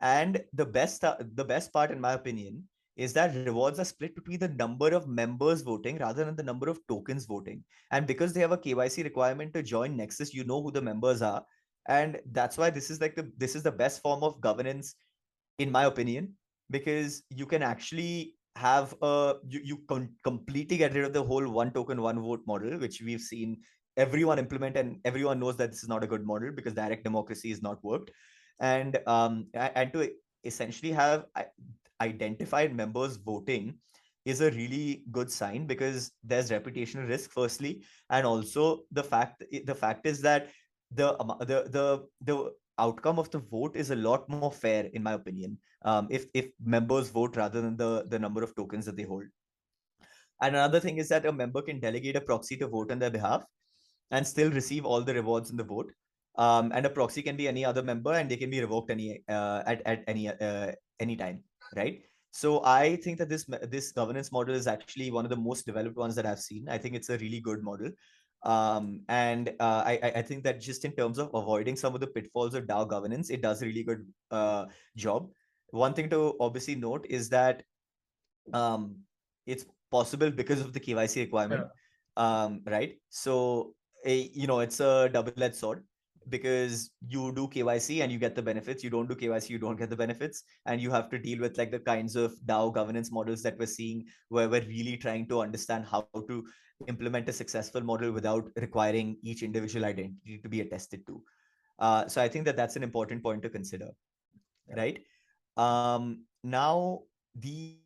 And the best, uh, the best part, in my opinion, is that rewards are split between the number of members voting rather than the number of tokens voting. And because they have a KYC requirement to join Nexus, you know who the members are. And that's why this is like the this is the best form of governance, in my opinion, because you can actually have a you, you con- completely get rid of the whole one token one vote model which we've seen everyone implement and everyone knows that this is not a good model because direct democracy is not worked. And um and to essentially have identified members voting is a really good sign because there's reputational risk firstly and also the fact the fact is that the the the the outcome of the vote is a lot more fair in my opinion um, if if members vote rather than the the number of tokens that they hold. And another thing is that a member can delegate a proxy to vote on their behalf and still receive all the rewards in the vote. Um, and a proxy can be any other member and they can be revoked any uh, at, at any uh, any time right? So i think that this this governance model is actually one of the most developed ones that i've seen. I think it's a really good model um, and uh, I, I think that just in terms of avoiding some of the pitfalls of DAO governance, it does a really good uh, job. One thing to obviously note is that um, it's possible because of the KYC requirement, yeah. um, right? So, a, you know, it's a double-edged sword because you do KYC and you get the benefits. You don't do KYC, you don't get the benefits. And you have to deal with like the kinds of DAO governance models that we're seeing where we're really trying to understand how to implement a successful model without requiring each individual identity to be attested to. Uh, so I think that that's an important point to consider, right? Um, now the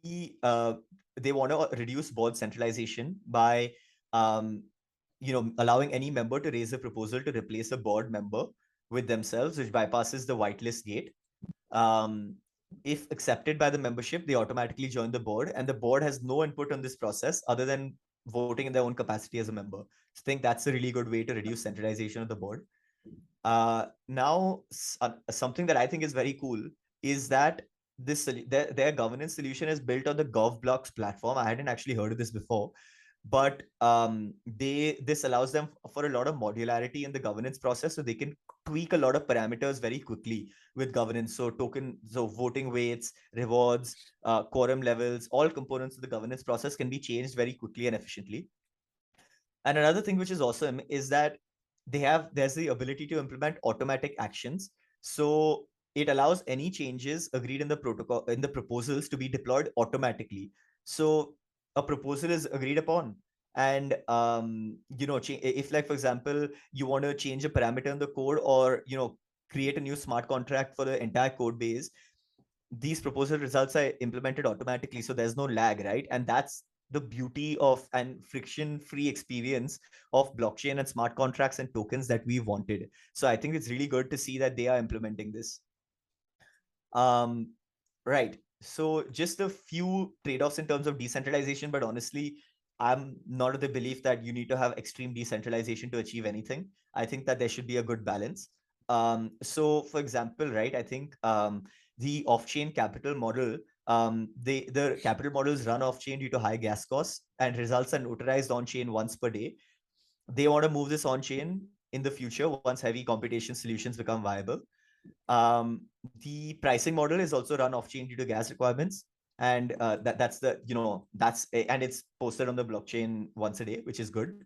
uh, they want to reduce board centralization by um, you know allowing any member to raise a proposal to replace a board member with themselves, which bypasses the whitelist gate. Um, if accepted by the membership, they automatically join the board, and the board has no input on this process other than voting in their own capacity as a member. So I think that's a really good way to reduce centralization of the board. Uh, now, uh, something that I think is very cool is that this their, their governance solution is built on the GovBlocks platform. I hadn't actually heard of this before, but um, they this allows them for a lot of modularity in the governance process, so they can tweak a lot of parameters very quickly with governance. So token, so voting weights, rewards, uh, quorum levels, all components of the governance process can be changed very quickly and efficiently. And another thing which is awesome is that they have there's the ability to implement automatic actions. So it allows any changes agreed in the protocol in the proposals to be deployed automatically. So a proposal is agreed upon and um, you know if like for example you want to change a parameter in the code or you know create a new smart contract for the entire code base these proposal results are implemented automatically so there's no lag right? And that's the beauty of and friction free experience of blockchain and smart contracts and tokens that we wanted. So i think it's really good to see that they are implementing this. Um right. So just a few trade-offs in terms of decentralization but honestly I'm not of the belief that you need to have extreme decentralization to achieve anything. I think that there should be a good balance. Um, so, for example, right, I think um, the off-chain capital model, um, the capital models run off-chain due to high gas costs and results are notarized on-chain once per day. They want to move this on-chain in the future once heavy computation solutions become viable. Um, the pricing model is also run off-chain due to gas requirements and uh, that that's the you know that's and it's posted on the blockchain once a day which is good.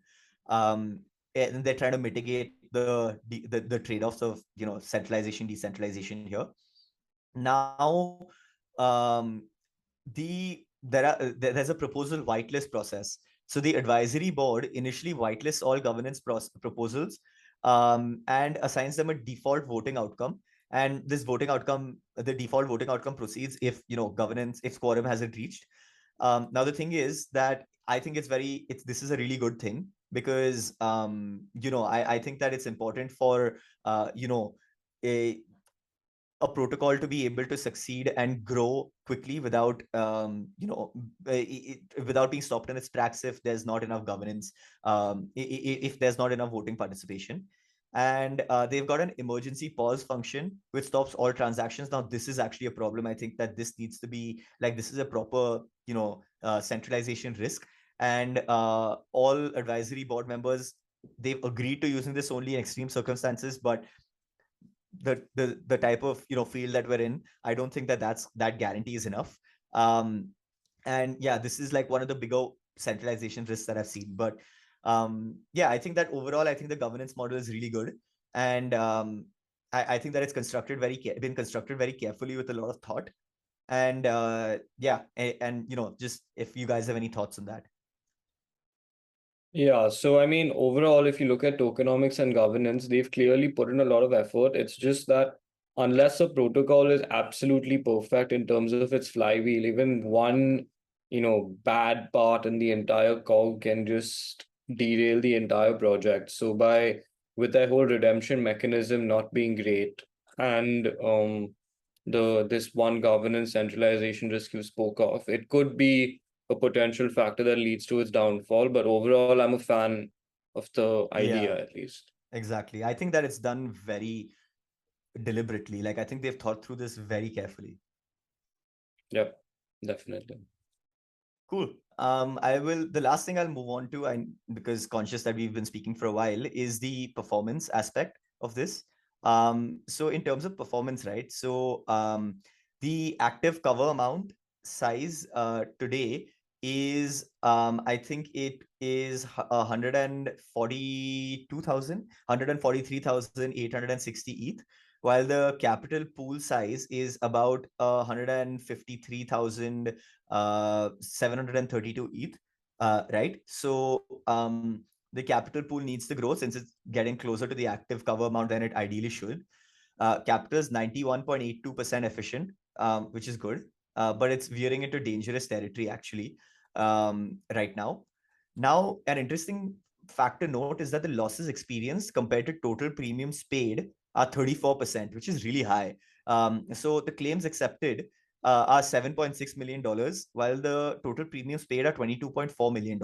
Um and they're trying to mitigate the the, the trade-offs of you know centralization decentralization here. Now um the there are there's a proposal whitelist process. So the advisory board initially whitelists all governance proposals um, and assigns them a default voting outcome and this voting outcome the default voting outcome proceeds if you know governance if quorum hasn't reached. Um, now the thing is that i think it's very it's this is a really good thing because um, you know I, I think that it's important for uh, you know a a protocol to be able to succeed and grow quickly without um, you know it, without being stopped in its tracks if there's not enough governance um, if there's not enough voting participation and uh, they've got an emergency pause function which stops all transactions. Now this is actually a problem. I think that this needs to be like this is a proper you know uh, centralization risk. And uh, all advisory board members they've agreed to using this only in extreme circumstances but the the the type of you know field that we're in i don't think that that's that guarantee is enough. Um and yeah this is like one of the bigger centralization risks that i've seen. But um, yeah, I think that overall, I think the governance model is really good, and um, I, I, think that it's constructed very been constructed very carefully with a lot of thought, and uh, yeah, and, and you know, just if you guys have any thoughts on that. Yeah, so I mean, overall, if you look at tokenomics and governance, they've clearly put in a lot of effort. It's just that unless a protocol is absolutely perfect in terms of its flywheel, even one, you know, bad part in the entire cog can just derail the entire project. So by with that whole redemption mechanism not being great and um the this one governance centralization risk you spoke of, it could be a potential factor that leads to its downfall. But overall, I'm a fan of the idea yeah, at least. Exactly. I think that it's done very deliberately. Like I think they've thought through this very carefully. Yep, definitely. Cool. Um, I will. The last thing I'll move on to, and because conscious that we've been speaking for a while, is the performance aspect of this. Um, so in terms of performance, right? So um, the active cover amount size uh, today is um, I think it is 142,000, 143,860 ETH while the capital pool size is about uh, 153,732 uh, ETH, uh, right? So um, the capital pool needs to grow since it's getting closer to the active cover amount than it ideally should. Uh, capital is 91.82% efficient, um, which is good, uh, but it's veering into dangerous territory actually um, right now. Now, an interesting factor note is that the losses experienced compared to total premiums paid are 34%, which is really high. Um, so the claims accepted uh, are $7.6 million, while the total premiums paid are $22.4 million.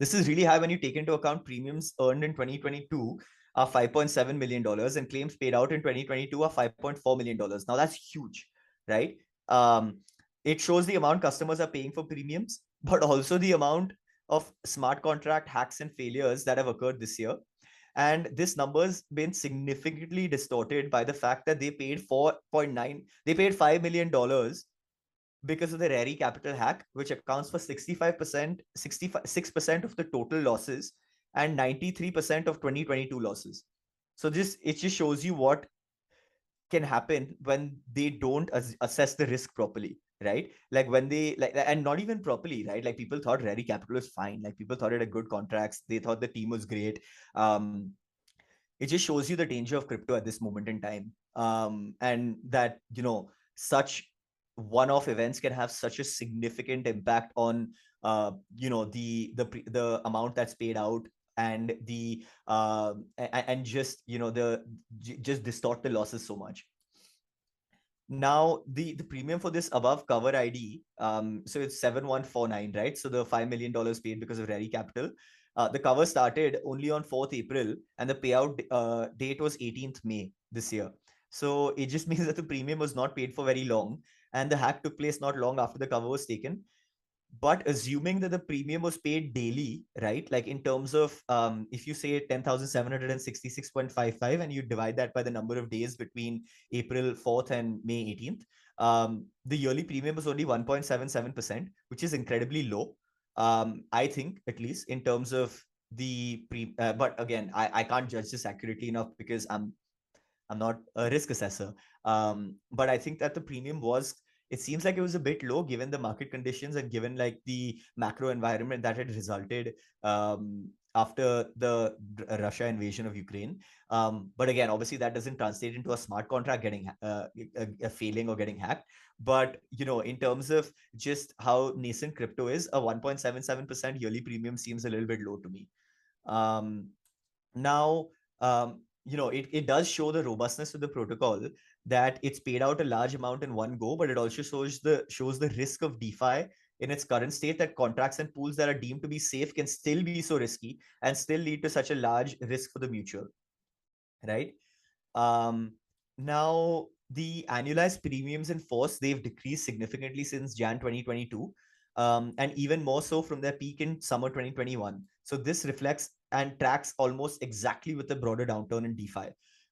This is really high when you take into account premiums earned in 2022 are $5.7 million and claims paid out in 2022 are $5.4 million. Now that's huge, right? Um, it shows the amount customers are paying for premiums, but also the amount of smart contract hacks and failures that have occurred this year And this number's been significantly distorted by the fact that they paid 4.9, they paid $5 million because of the Rari Capital hack, which accounts for 65%, 66% of the total losses and 93% of 2022 losses. So this it just shows you what can happen when they don't as- assess the risk properly right? Like when they like and not even properly right? Like people thought Rari Capital was fine. Like people thought it had good contracts. They thought the team was great. Um it just shows you the danger of crypto at this moment in time. Um and that you know such one-off events can have such a significant impact on uh you know the the the amount that's paid out and the uh, and just you know the just distort the losses so much now the the premium for this above cover id um so it's 7149 right? So the 5 million dollars paid because of Rari capital. Uh, the cover started only on 4th april and the payout uh, date was 18th may this year. So it just means that the premium was not paid for very long and the hack took place not long after the cover was taken but assuming that the premium was paid daily, right? Like in terms of um, if you say 10,766.55 and you divide that by the number of days between April 4th and May 18th, um, the yearly premium was only 1.77%, which is incredibly low. Um, I think, at least in terms of the pre, uh, but again, I, I can't judge this accurately enough because I'm I'm not a risk assessor. Um, but I think that the premium was it seems like it was a bit low given the market conditions and given like the macro environment that had resulted um, after the Russia invasion of Ukraine. Um, but again, obviously that doesn't translate into a smart contract getting uh, a, a failing or getting hacked. But you know, in terms of just how nascent crypto is, a 1.77% yearly premium seems a little bit low to me. Um, now, um, you know, it, it does show the robustness of the protocol that it's paid out a large amount in one go, but it also shows the shows the risk of DeFi in its current state that contracts and pools that are deemed to be safe can still be so risky and still lead to such a large risk for the mutual. Right. Um, now the annualized premiums in force they've decreased significantly since Jan 2022. Um, and even more so from their peak in summer 2021. So this reflects and tracks almost exactly with the broader downturn in DeFi.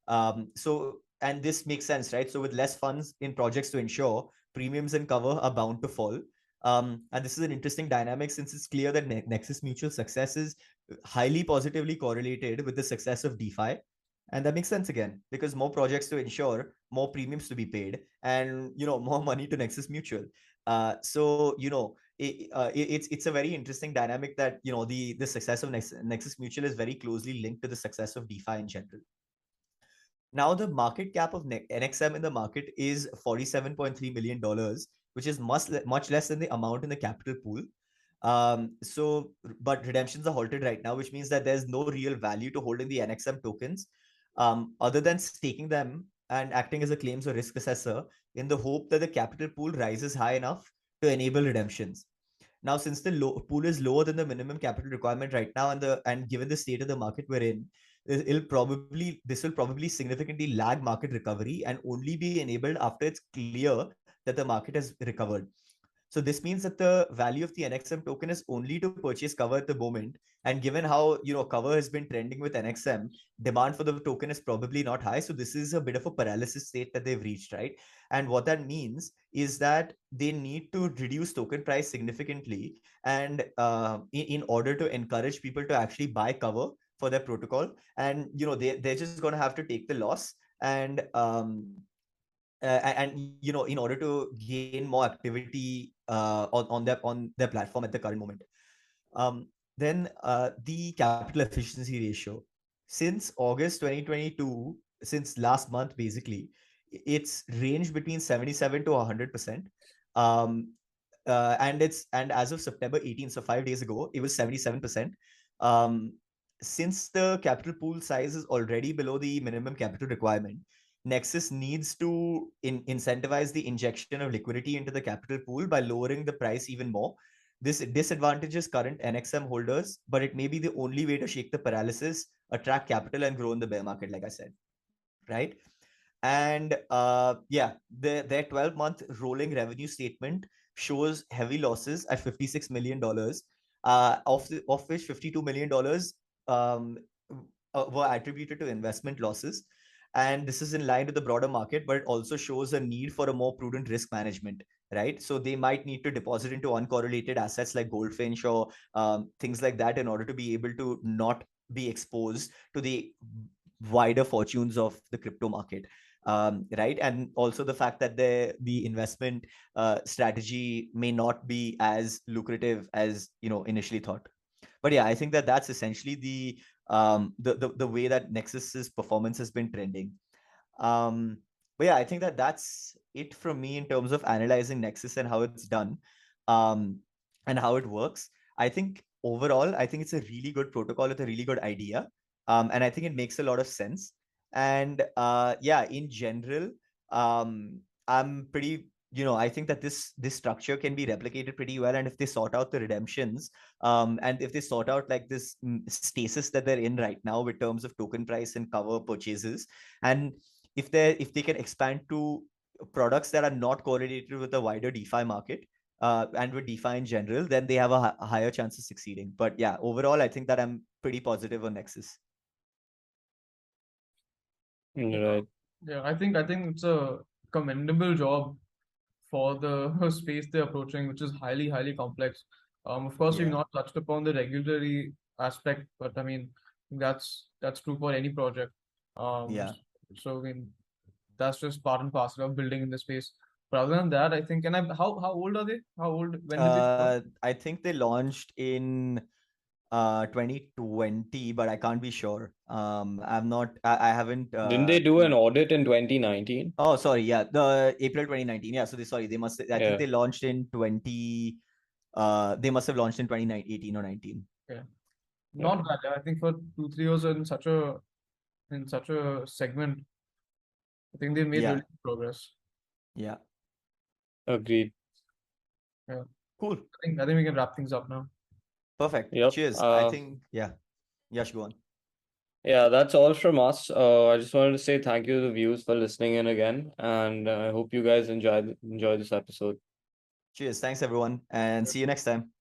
Um, so and this makes sense, right? So with less funds in projects to insure, premiums and cover are bound to fall. Um, and this is an interesting dynamic since it's clear that ne- Nexus Mutual success is highly positively correlated with the success of DeFi. And that makes sense again because more projects to insure, more premiums to be paid, and you know more money to Nexus Mutual. Uh, so you know it, uh, it, it's it's a very interesting dynamic that you know the the success of Nexus Mutual is very closely linked to the success of DeFi in general. Now the market cap of NXM in the market is $47.3 million, which is much, much less than the amount in the capital pool. Um, so, but redemptions are halted right now, which means that there's no real value to holding the NXM tokens um, other than staking them and acting as a claims or risk assessor in the hope that the capital pool rises high enough to enable redemptions. Now, since the low, pool is lower than the minimum capital requirement right now, and the and given the state of the market we're in, it'll probably this will probably significantly lag market recovery and only be enabled after it's clear that the market has recovered. So this means that the value of the NXM token is only to purchase cover at the moment. And given how you know cover has been trending with NXM, demand for the token is probably not high. So this is a bit of a paralysis state that they've reached, right? And what that means is that they need to reduce token price significantly, and uh, in, in order to encourage people to actually buy cover for their protocol. And you know they, they're just going to have to take the loss and um uh, and you know in order to gain more activity uh, on, on their on their platform at the current moment. Um then uh, the capital efficiency ratio. Since august 2022 since last month basically it's ranged between 77 to 100 percent. Um uh, and it's and as of september 18 so five days ago it was 77 percent. Um since the capital pool size is already below the minimum capital requirement, Nexus needs to in- incentivize the injection of liquidity into the capital pool by lowering the price even more. This disadvantages current NXM holders, but it may be the only way to shake the paralysis, attract capital, and grow in the bear market, like I said. Right. And uh, yeah, the, their 12 month rolling revenue statement shows heavy losses at $56 million, uh, of, the, of which $52 million um, uh, were attributed to investment losses. And this is in line with the broader market, but it also shows a need for a more prudent risk management, right? So they might need to deposit into uncorrelated assets like Goldfinch or um, things like that in order to be able to not be exposed to the wider fortunes of the crypto market um, right and also the fact that the the investment uh, strategy may not be as lucrative as you know initially thought but yeah i think that that's essentially the um the the, the way that nexus's performance has been trending. Um but yeah i think that that's it from me in terms of analyzing nexus and how it's done um and how it works. I think overall i think it's a really good protocol with a really good idea um and i think it makes a lot of sense. And uh yeah in general um i'm pretty you know i think that this this structure can be replicated pretty well and if they sort out the redemptions um and if they sort out like this stasis that they're in right now with terms of token price and cover purchases and if they if they can expand to products that are not correlated with the wider defi market uh, and with DeFi in general, then they have a, a higher chance of succeeding. But yeah, overall, I think that I'm pretty positive on Nexus. Right. Yeah, I think I think it's a commendable job for the space they're approaching, which is highly, highly complex. Um, of course, we've not touched upon the regulatory aspect, but I mean, that's that's true for any project. Um, Yeah. so I mean, that's just part and parcel of building in the space. But other than that, I think, and I, how how old are they? How old? When did they? Uh, I think they launched in uh 2020, but I can't be sure. Um, I'm not. I, I haven't. Didn't Uh, they do an audit in 2019? oh, sorry. Yeah, the April 2019. Yeah. So they sorry. They must. I Yeah. think they launched in 20. Uh, they must have launched in 2018 or 19. yeah Not bad. yeah. I think for two, three years in such a in such a segment, I think they made Yeah. really progress. Yeah. Agreed. yeah Cool. I think I think we can wrap things up now. Perfect. Yep, Cheers. I uh, think. Yeah. Yash, go on. Yeah, that's all from us. Uh, I just wanted to say thank you to the viewers for listening in again, and uh, I hope you guys enjoy enjoy this episode. Cheers. Thanks everyone, and see you next time.